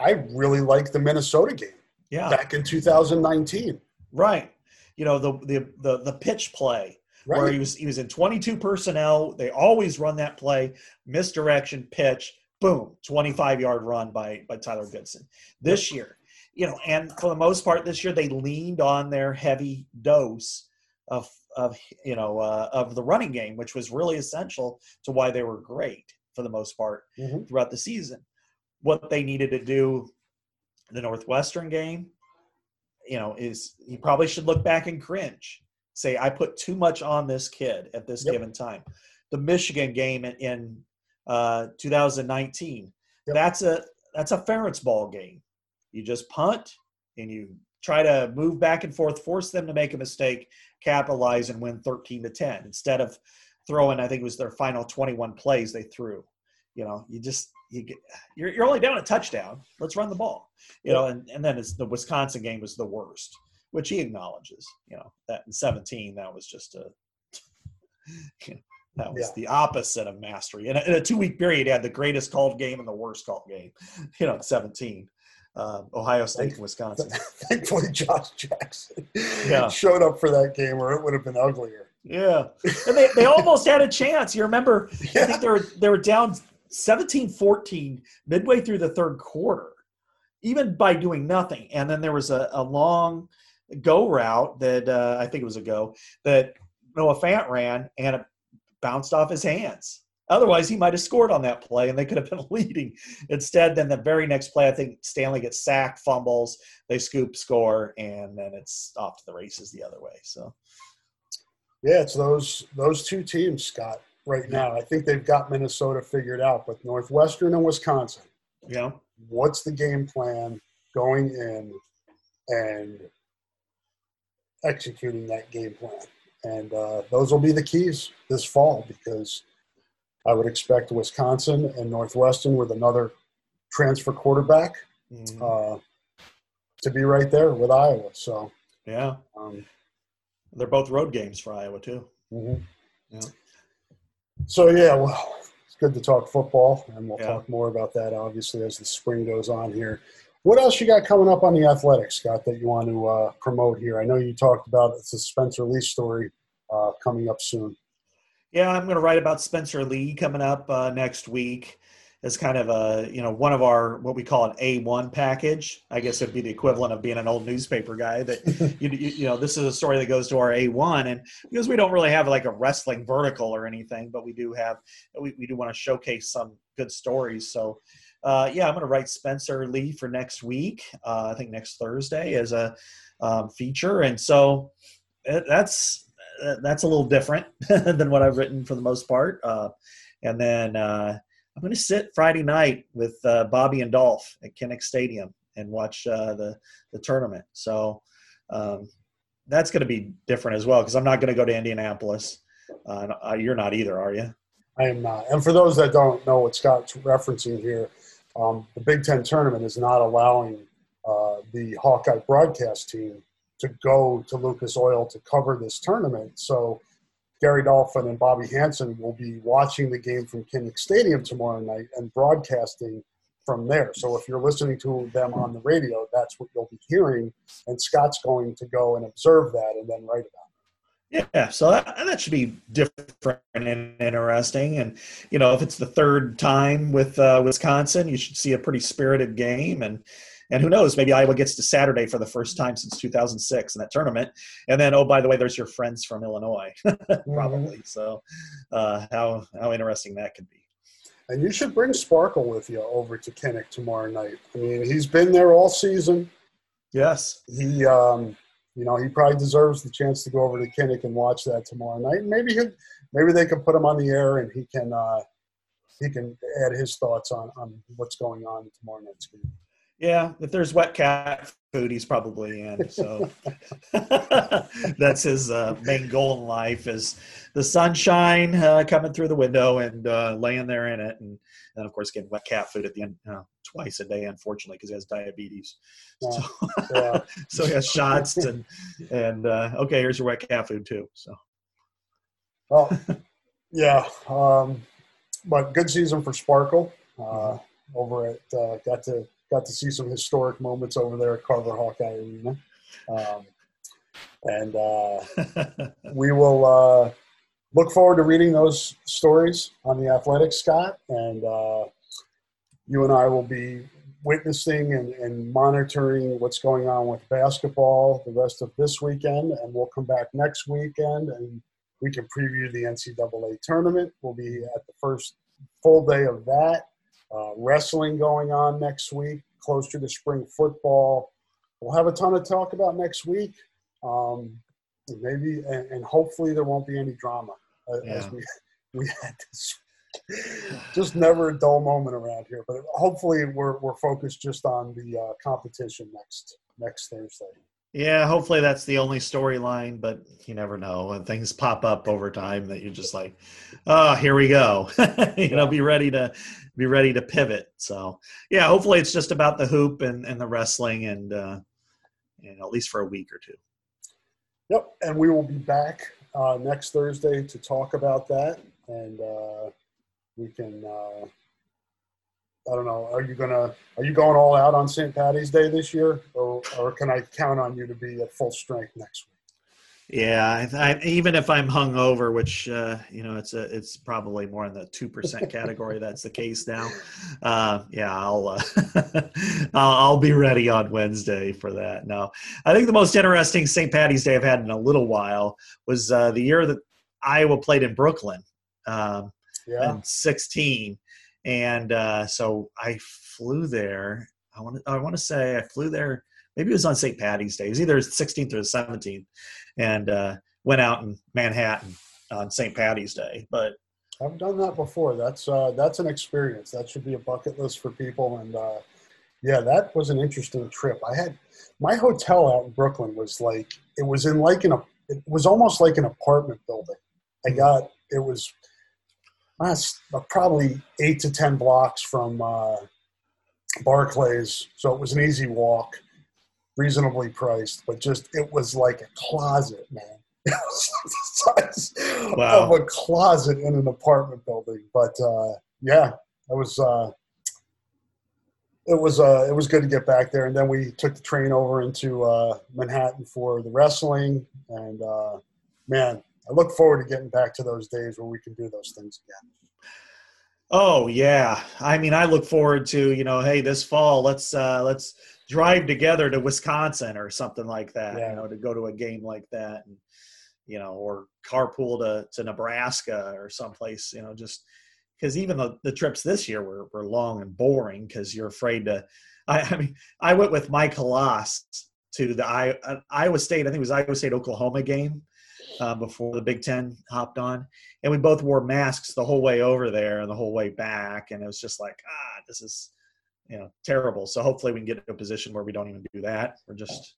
I really like the Minnesota game Yeah, back in 2019. right. You know, the the the, the pitch play where he was he was in 22 personnel. They always run that play, misdirection, pitch, boom, 25 yard run by by Tyler Goodson. This year, you know, and for the most part this year they leaned on their heavy dose of of you know uh, of the running game, which was really essential to why they were great for the most part Mhm. throughout the season. What they needed to do the Northwestern game, you know, is you probably should look back and cringe. Say, I put too much on this kid at this Yep. given time. The Michigan game in, in uh, 2019, Yep. that's a that's a Ferentz ball game. You just punt and you try to move back and forth, force them to make a mistake, capitalize, and win 13 to 10 instead of throwing. I think it was their final 21 plays they threw. You know, you just you get you're, you're only down a touchdown. Let's run the ball. You know, and, and then it's the Wisconsin game was the worst, which he acknowledges. You know that in 17 that was just a [LAUGHS] that was Yeah. the opposite of mastery. In a, in a two week period, he had the greatest called game and the worst called game. [LAUGHS] You know, 17. Uh, Ohio State and Wisconsin. [LAUGHS] Thankfully, Josh Jackson Yeah. showed up for that game, or it would have been uglier. Yeah, and they, they almost had a chance. You remember? I think they were they were down 17-14 midway through the third quarter, even by doing nothing. And then there was a, a long go route that uh, I think it was a go that Noah Fant ran, and it bounced off his hands. Otherwise, he might have scored on that play, and they could have been [LAUGHS] leading. Instead, then the very next play, I think Stanley gets sacked, fumbles, they scoop, score, and then it's off to the races the other way. So. Yeah, it's those those two teams, Scott. Right now, I think they've got Minnesota figured out, but Northwestern and Wisconsin. Yeah. What's the game plan going in and executing that game plan? And uh, those will be the keys this fall because I would expect Wisconsin and Northwestern with another transfer quarterback Mhm. uh, to be right there with Iowa. So, yeah, um, they're both road games for Iowa too. mhm. Yeah. So yeah, well, it's good to talk football, and we'll Yeah. talk more about that obviously as the spring goes on here. What else you got coming up on the athletics, Scott, that you want to uh, promote here? I know you talked about a Spencer Lee story uh, coming up soon. Yeah, I'm going to write about Spencer Lee coming up uh, next week as kind of a you know one of our what we call an A1 package. I guess it'd be the equivalent of being an old newspaper guy. That [LAUGHS] you, you you know this is a story that goes to our A1, and because we don't really have like a wrestling vertical or anything, but we do have we, we do want to showcase some good stories. So. Uh, yeah, I'm going to write Spencer Lee for next week. Uh, I think next Thursday as a um, feature, and so it, that's uh, that's a little different [LAUGHS] than what I've written for the most part. Uh, and then uh, I'm going to sit Friday night with uh, Bobby and Dolph at Kinnick Stadium and watch uh, the the tournament. So um, that's going to be different as well because I'm not going to go to Indianapolis. Uh, uh, you're not either, are you? I am not. And for those that don't know what Scott's referencing here, um, the Big Ten tournament is not allowing uh, the Hawkeye broadcast team to go to Lucas Oil to cover this tournament. So Gary Dolphin and Bobby Hansen will be watching the game from Kinnick Stadium tomorrow night and broadcasting from there. So if you're listening to them on the radio, that's what you'll be hearing. And Scott's going to go and observe that and then write about it. Yeah, so that, that should be different and interesting. And you know, if it's the third time with uh, Wisconsin, you should see a pretty spirited game. And and who knows, maybe Iowa gets to Saturday for the first time since 2006 in that tournament. And then, oh, by the way, there's your friends from Illinois, [LAUGHS] probably. So, uh, how how interesting that could be. And you should bring Sparkle with you over to Kinnick tomorrow night. I mean, he's been there all season. Yes. He, um, you know, he probably deserves the chance to go over to Kinnick and watch that tomorrow night. Maybe he, maybe they can put him on the air and he can uh, he can add his thoughts on on what's going on tomorrow night's game. Yeah, if there's wet cat food, he's probably in. So [LAUGHS] that's his uh, main goal in life is the sunshine uh, coming through the window and uh, laying there in it, and then of course getting wet cat food at the end twice a day, unfortunately, because he has diabetes. Yeah. So, yeah. [LAUGHS] so he has shots and and uh, okay, here's your wet cat food too. So, well, yeah, um, but good season for Sparkle. Uh, over at uh, got to got to see some historic moments over there at Carver Hawkeye Arena. Um, and uh, [LAUGHS] we will uh, look forward to reading those stories on the Athletic, Scott. And uh, you and I will be witnessing and, and, monitoring what's going on with basketball the rest of this weekend. And we'll come back next weekend and we can preview the NCAA tournament. We'll be at the first full day of that. Uh, wrestling going on next week, closer to spring football. We'll have a ton of talk about next week. Um, maybe and, and, hopefully there won't be any drama uh, yeah. as we [LAUGHS] we had this just never a dull moment around here. But hopefully we're we're focused just on the uh, competition next next Thursday. Yeah, hopefully that's the only storyline, but you never know. And things pop up over time that you're just like, oh, here we go. [LAUGHS] you know, be ready to be ready to pivot. So yeah, hopefully it's just about the hoop and, and the wrestling and uh and at least for a week or two. Yep, and we will be back uh, next Thursday to talk about that, and uh, we can uh, I don't know. Are you gonna are you going all out on St. Patty's Day this year, or or can I count on you to be at full strength next week? Yeah, I, I, even if I'm hung over, which uh, you know it's a, it's probably more in the two percent category. that's the case now. Uh, yeah, I'll, uh, [LAUGHS] I'll I'll be ready on Wednesday for that. No, I think the most interesting St. Patty's Day I've had in a little while was uh, the year that Iowa played in Brooklyn. Um, yeah. in 16 and uh, so I flew there. I want to I want to say I flew there. Maybe it was on St. Patty's Day. It was either 16th or the 17th, and uh, went out in Manhattan on St. Patty's Day. But I've done that before. That's uh, that's an experience. That should be a bucket list for people. And uh, yeah, that was an interesting trip. I had my hotel out in Brooklyn was like it was in like an it was almost like an apartment building. I hmm. got it was that's probably eight to ten blocks from uh, Barclays, so it was an easy walk, reasonably priced, but just it was like a closet, man. The [LAUGHS] size wow. of a closet in an apartment building. But uh, yeah, it was uh, it was uh, it was good to get back there, and then we took the train over into uh, Manhattan for the wrestling, and uh, man, I look forward to getting back to those days where we can do those things again. Oh yeah, I mean, I look forward to you know, hey, this fall let's uh, let's drive together to Wisconsin or something like that. Yeah. You know, to go to a game like that, and you know, or carpool to to Nebraska or someplace. You know, just because even the, the trips this year were, were long and boring because you're afraid to. I, I mean, I went with Mike Hlas to the I, uh, Iowa State. I think it was Iowa State Oklahoma game uh, before the Big Ten hopped on, and we both wore masks the whole way over there and the whole way back, and it was just like, ah, this is you know terrible. So hopefully we can get to a position where we don't even do that. We're just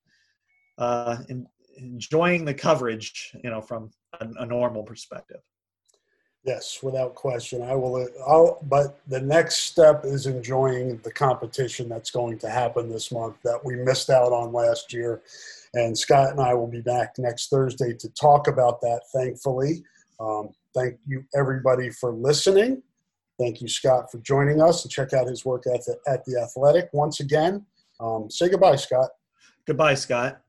uh, in, enjoying the coverage, you know, from a, a normal perspective. Yes, without question. I will. I'll, but the next step is enjoying the competition that's going to happen this month that we missed out on last year. And Scott and I will be back next Thursday to talk about that, thankfully. Um, thank you, everybody, for listening. Thank you, Scott, for joining us and check out his work at the, at the Athletic once again. Um, say goodbye, Scott. Goodbye, Scott.